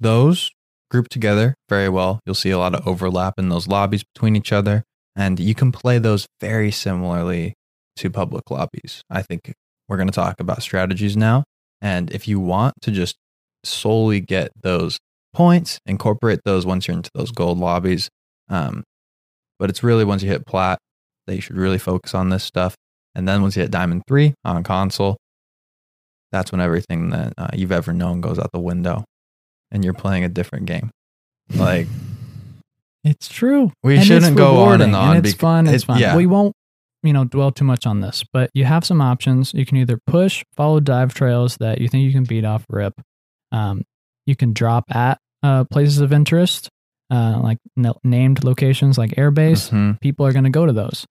those group together very well. You'll see a lot of overlap in those lobbies between each other, and you can play those very similarly to public lobbies. I think we're going to talk about strategies now, and if you want to just solely get those points, incorporate those once you're into those gold lobbies. Um, but it's really once you hit plat that you should really focus on this stuff. And then once you hit Diamond 3 on console, that's when everything that uh, you've ever known goes out the window and you're playing a different game. Like, It's true. We And shouldn't go on and on it's bec- fun. It's it- fun. yeah. We won't, you know, dwell too much on this, but you have some options. You can either push, follow dive trails that you think you can beat off rip. Um, you can drop at uh, places of interest, uh, like n- named locations like airbase. mhm, People are going to go to those.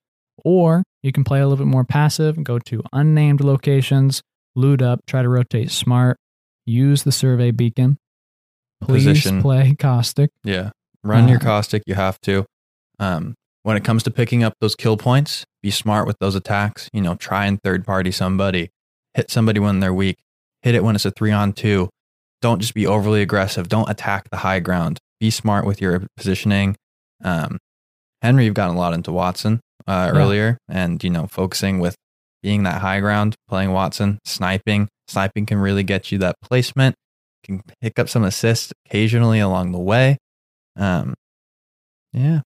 Or you can play a little bit more passive and go to unnamed locations, loot up, try to rotate smart, use the survey beacon. Please Position. play caustic. yeah. Run your Uh, caustic. You have to. Um, when it comes to picking up those kill points, be smart with those attacks. You know, try and third party somebody, hit somebody when they're weak, hit it when it's a three on two. Don't just be overly aggressive. Don't attack the high ground. Be smart with your positioning. Um, Henry, you've gotten a lot into Wattson uh, Yeah. earlier, and you know, focusing with being that high ground, playing Wattson, sniping. Sniping can really get you that placement. Can pick up some assists occasionally along the way. Um, yeah,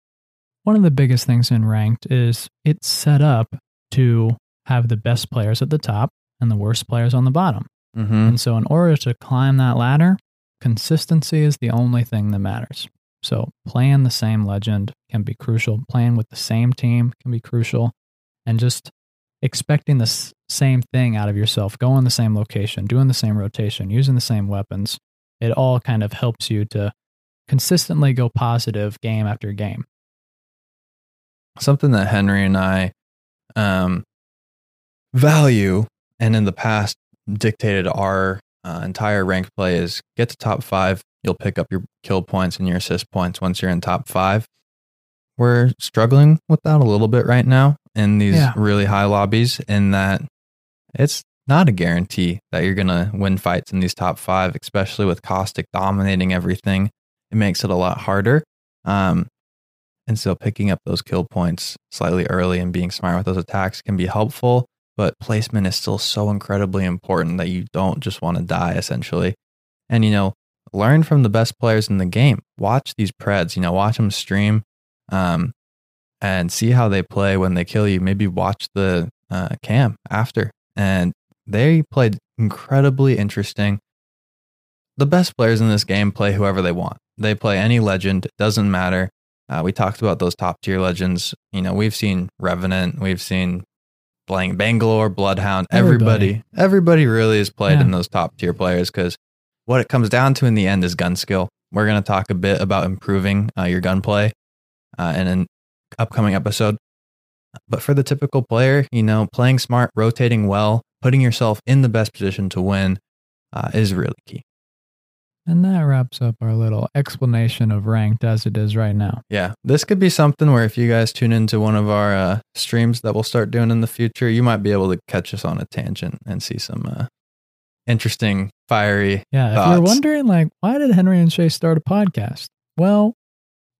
One of the biggest things in ranked is it's set up to have the best players at the top and the worst players on the bottom. Mm-hmm. And so, in order to climb that ladder, consistency is the only thing that matters. So, playing the same legend can be crucial. Playing with the same team can be crucial. And just expecting the s- same thing out of yourself, going the same location, doing the same rotation, using the same weapons. It all kind of helps you to consistently go positive game after game. Something that Henry and I um, value and in the past dictated our uh, entire rank play is get to top five. You'll pick up your kill points and your assist points once you're in top five. We're struggling with that a little bit right now in these Yeah. really high lobbies, in that it's not a guarantee that you're going to win fights in these top five, especially with Caustic dominating everything. It makes it a lot harder. Um, and so picking up those kill points slightly early and being smart with those attacks can be helpful, but placement is still so incredibly important that you don't just want to die essentially. And you know, learn from the best players in the game. Watch these preds, you know, watch them stream um, and see how they play when they kill you. Maybe watch the uh, cam after. And they played incredibly interesting. The best players in this game play whoever they want. They play any legend, it doesn't matter. Uh, we talked about those top tier legends. You know, we've seen Revenant, we've seen playing Bangalore, Bloodhound. Everybody, Everybody. everybody, really is played Yeah. in those top tier players because what it comes down to in the end is gun skill. We're going to talk a bit about improving uh, your gunplay uh, in an upcoming episode. But for the typical player, you know, playing smart, rotating well, putting yourself in the best position to win uh, is really key. And that wraps up our little explanation of ranked as it is right now. Yeah, this could be something where if you guys tune into one of our uh, streams that we'll start doing in the future, you might be able to catch us on a tangent and see some uh, interesting, fiery. Yeah, if you're wondering, like, why did Henry and Shay start a podcast? Well,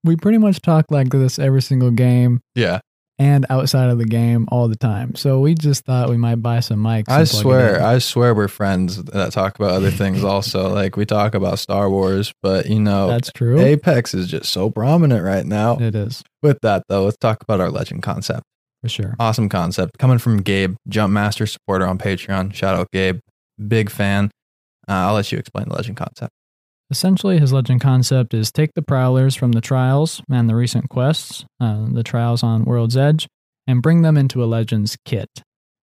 we pretty much talk like this every single game Yeah, and outside of the game all the time. So we just thought we might buy some mics. I and plug it swear. I swear we're friends that talk about other things also. like we talk about Star Wars, but you know, that's true. Apex is just so prominent right now. It is With that though, let's talk about our legend concept. for sure. Awesome concept coming from Gabe, Jump Master supporter on Patreon. Shout out Gabe, big fan. Uh, I'll let you explain the legend concept. Essentially, his legend concept is take the prowlers from the trials and the recent quests, uh, the trials on World's Edge, and bring them into a legend's kit.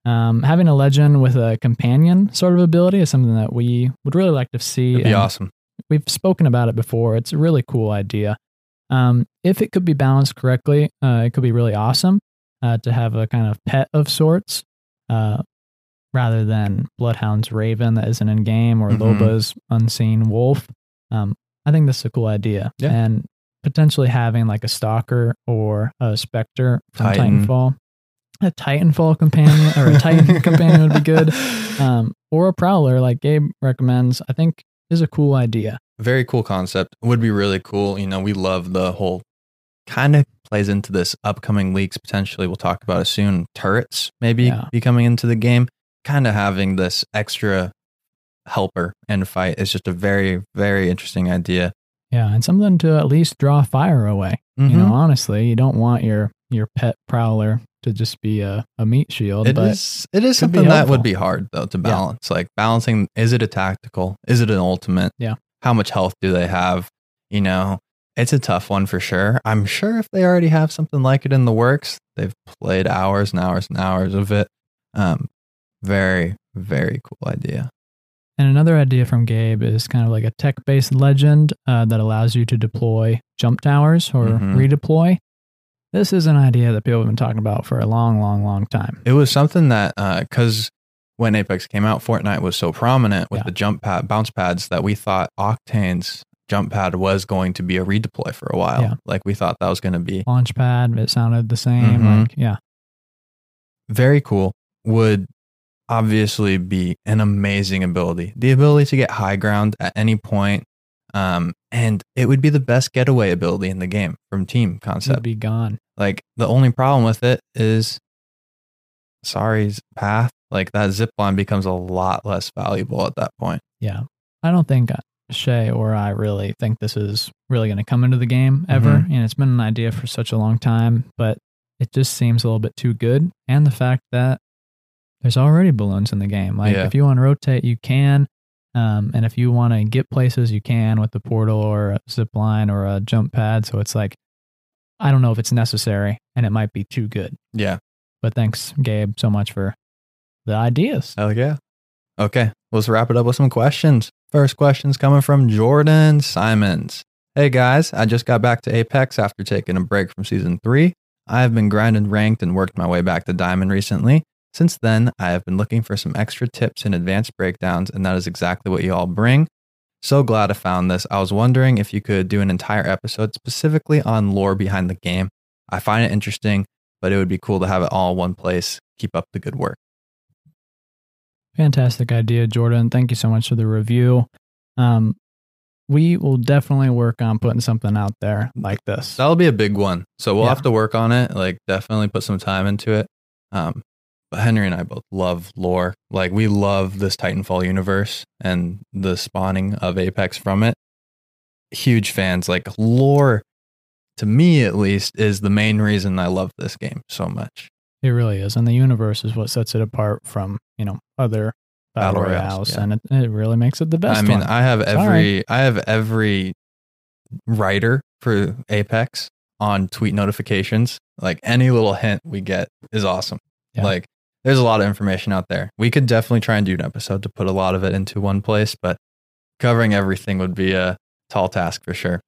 Um, having a legend with a companion sort of ability is something that we would really like to see. It'd be awesome. We've spoken about it before. It's a really cool idea. Um, if it could be balanced correctly, uh, it could be really awesome uh, to have a kind of pet of sorts. Uh, rather than Bloodhound's Raven that isn't in game or Mhm. Loba's Unseen Wolf. Um, I think this is a cool idea. Yeah. And potentially having like a Stalker or a Spectre from Titan. Titanfall. A Titanfall companion or a Titan companion would be good. Um, or a Prowler like Gabe recommends, I think is a cool idea. Very cool concept. Would be really cool. You know, we love the whole kind of plays into this upcoming leaks potentially we'll talk about it soon. Turrets maybe Yeah. be coming into the game. Kind of having this extra helper and fight is just a very, very interesting idea. Yeah. And something to at least draw fire away. You Mhm. know, honestly, you don't want your your pet Prowler to just be a, a meat shield. It but is. It is something that would be hard though to balance. Like balancing: is it a tactical? Is it an ultimate? Yeah. How much health do they have? You know, it's a tough one for sure. I'm sure if they already have something like it in the works, they've played hours and hours and hours of it. Um, very, very cool idea. And another idea from Gabe is kind of like a tech based legend uh, that allows you to deploy jump towers or Mhm. redeploy. This is an idea that people have been talking about for a long, long, long time. It was something that because when Apex came out, Fortnite was so prominent with Yeah. the jump pad, bounce pads that we thought Octane's jump pad was going to be a redeploy for a while. Yeah. Like we thought that was going to be Launchpad, it sounded the same. Mhm. Like, yeah, very cool. Would obviously be an amazing ability. The ability to get high ground at any point, um, and it would be the best getaway ability in the game from team would concept. be gone. Like the only problem with it is, sorry's path. Like that zip line becomes a lot less valuable at that point. Yeah. I don't think Shay or I really think this is really going to come into the game ever. Mhm. And it's been an idea for such a long time, but it just seems a little bit too good. And the fact that there's already balloons in the game. Like Yeah. if you want to rotate, you can. Um, and if you want to get places, you can with the portal or a zip line or a jump pad. So it's like, I don't know if it's necessary and it might be too good. Yeah, But thanks, Gabe, so much for the ideas. Hell yeah. Okay, let's wrap it up with some questions. First question's coming from Jordan Simons. Hey guys, I just got back to Apex after taking a break from season three. I have been grinding ranked and worked my way back to Diamond recently. Since then, I have been looking for some extra tips and advanced breakdowns, and that is exactly what you all bring. So glad I found this. I was wondering if you could do an entire episode specifically on lore behind the game. I find it interesting, but it would be cool to have it all in one place. Keep up the good work. Fantastic idea, Jordan. Thank you so much for the review. Um, we will definitely work on putting something out there like this. That'll be a big one. So we'll Yeah. have to work on it. Like definitely put some time into it. Um, Henry and I both love lore. Like we love this Titanfall universe and the spawning of Apex from it. Huge fans. Like lore, to me at least, is the main reason I love this game so much. It really is. And the universe is what sets it apart from, you know, other battle, Battle royales, yeah. And it, it really makes it the best I mean, one. I have Sorry. every I have every writer for Apex on tweet notifications. Like any little hint we get is awesome. Yeah. Like there's a lot of information out there. We could definitely try and do an episode to put a lot of it into one place, but covering everything would be a tall task for sure.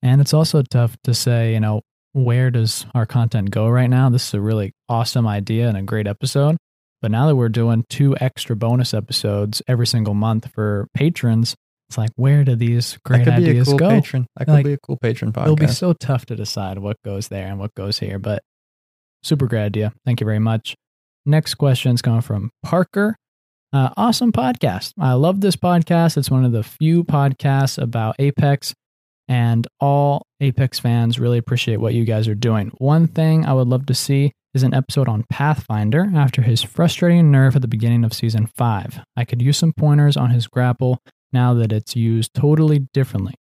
And it's also tough to say, you know, where does our content go right now? This is a really awesome idea and a great episode. But now that we're doing two extra bonus episodes every single month for patrons, it's like, where do these great that could be a ideas cool go? patron. That could Like, be a cool patron podcast. It'll be so tough to decide what goes there and what goes here, but super great idea. Thank you very much. Next question is coming from Parker. Uh, awesome podcast. I love this podcast. It's one of the few podcasts about Apex, and all Apex fans really appreciate what you guys are doing. One thing I would love to see is an episode on Pathfinder after his frustrating nerf at the beginning of season 5. I could use some pointers on his grapple now that it's used totally differently.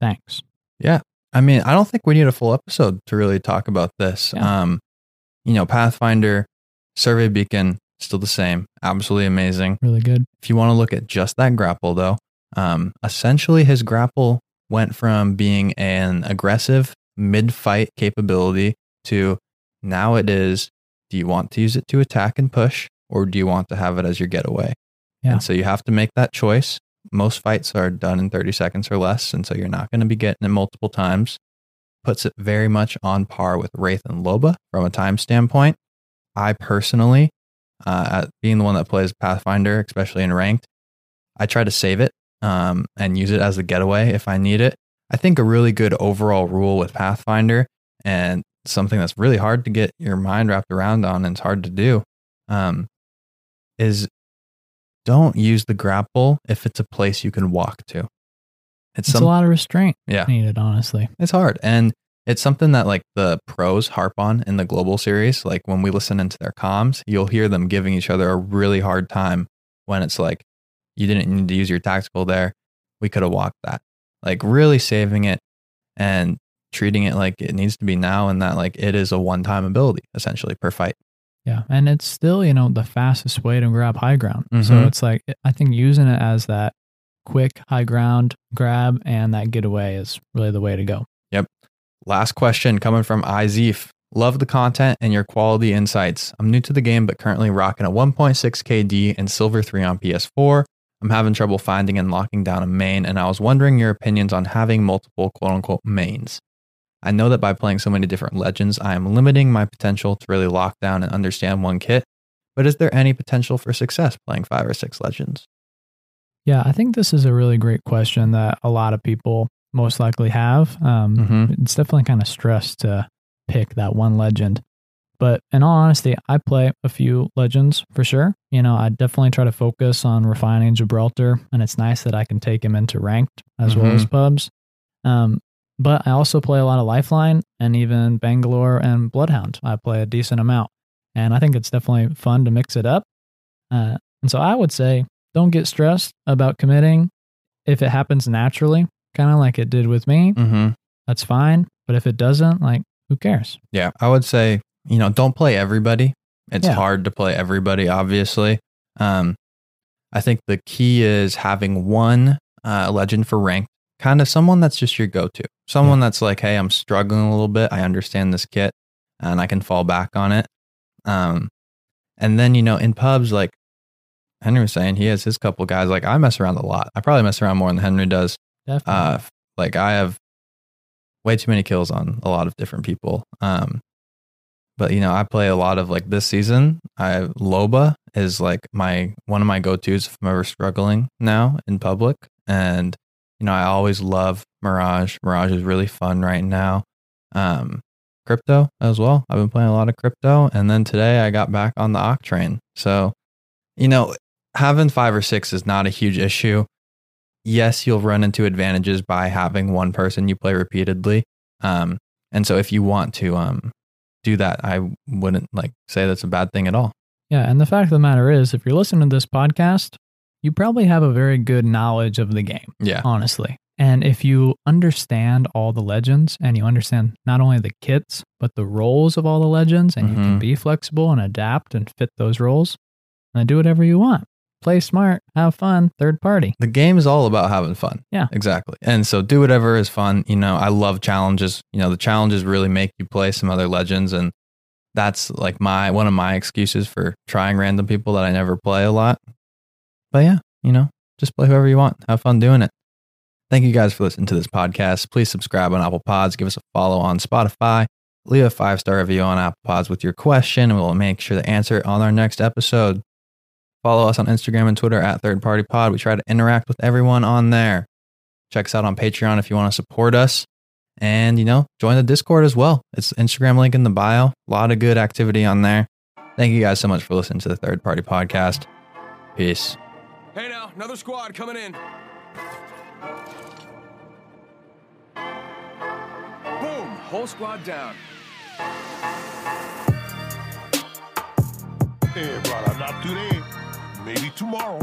Thanks. Yeah. I mean, I don't think we need a full episode to really talk about this. Yeah. Um, you know, Pathfinder, Survey Beacon, still the same. Absolutely amazing. Really good. If you want to look at just that grapple, though, um, essentially his grapple went from being an aggressive mid fight capability to now it is do you want to use it to attack and push, or do you want to have it as your getaway? Yeah. And so you have to make that choice. Most fights are done in 30 seconds or less. And so you're not going to be getting it multiple times. Puts it very much on par with Wraith and Loba from a time standpoint. I personally, uh, being the one that plays Pathfinder, especially in ranked, I try to save it um, and use it as a getaway if I need it. I think a really good overall rule with Pathfinder and something that's really hard to get your mind wrapped around on and it's hard to do um, is don't use the grapple if it's a place you can walk to. It's It's some, a lot of restraint yeah, needed, honestly. it's hard. And it's something that like the pros harp on in the global series. Like when we listen into their comms, you'll hear them giving each other a really hard time when it's like, you didn't need to use your tactical there. We could have walked that. Like really saving it and treating it like it needs to be now and that like it is a one time ability essentially per fight. Yeah. And it's still, you know, the fastest way to grab high ground. So Mhm. it's like, I think using it as that quick high ground grab and that getaway is really the way to go. Last question coming from Izef. Love the content and your quality insights. I'm new to the game, but currently rocking a 1.6 KD and Silver 3 on PS4. I'm having trouble finding and locking down a main, and I was wondering your opinions on having multiple quote unquote mains. I know that by playing so many different legends, I am limiting my potential to really lock down and understand one kit, but is there any potential for success playing five or six legends? Yeah. I think this is a really great question that a lot of people most likely have. Um, Mhm. It's definitely kind of stress to pick that one legend. But in all honesty, I play a few legends for sure. You know, I definitely try to focus on refining Gibraltar, and it's nice that I can take him into ranked as well as pubs. Um, but I also play a lot of Lifeline and even Bangalore and Bloodhound. I play a decent amount, and I think it's definitely fun to mix it up. Uh, and so I would say don't get stressed about committing. If it happens naturally, kind of like it did with me, Mm-hmm. that's fine. But if it doesn't, like, who cares? Yeah, I would say, you know, don't play everybody. It's Yeah. hard to play everybody, obviously. Um, I think the key is having one uh, legend for ranked, kind of someone that's just your go to. Someone that's like, hey, I'm struggling a little bit. I understand this kit and I can fall back on it. Um, and then, you know, in pubs, like Henry was saying, he has his couple guys. Like I mess around a lot. I probably mess around more than Henry does. Uh, like I have way too many kills on a lot of different people. Um, but you know, I play a lot of like this season. I Loba is like my one of my go tos if I'm ever struggling now in public, and you know, I always love Mirage. Mirage is really fun right now. Um, crypto as well. I've been playing a lot of crypto, and then today I got back on the Octane. So, you know, having five or six is not a huge issue yes, you'll run into advantages by having one person you play repeatedly. Um, and so if you want to um, do that, I wouldn't like say that's a bad thing at all. yeah. And the fact of the matter is, if you're listening to this podcast, you probably have a very good knowledge of the game, Yeah. honestly. And if you understand all the legends and you understand not only the kits, but the roles of all the legends, and you can Mhm. be flexible and adapt and fit those roles, then do whatever you want. Play smart, have fun, third party. The game is all about having fun. Yeah. Exactly. And so do whatever is fun. You know, I love challenges. You know, the challenges really make you play some other legends. And that's like my one of my excuses for trying random people that I never play a lot. But yeah, you know, just play whoever you want. Have fun doing it. Thank you guys for listening to this podcast. Please subscribe on Apple Pods. Give us a follow on Spotify. Leave a five star review on Apple Pods with your question, and we'll make sure to answer it on our next episode. Follow us on Instagram and Twitter at Third Party Pod. We try to interact with everyone on there. Check us out on Patreon if you want to support us. And, you know, join the Discord as well. It's Instagram link in the bio. A lot of good activity on there. Thank you guys so much for listening to the Third Party Podcast. Peace. Hey now, another squad coming in. Boom, whole squad down. Yeah, brother, not today. Maybe tomorrow.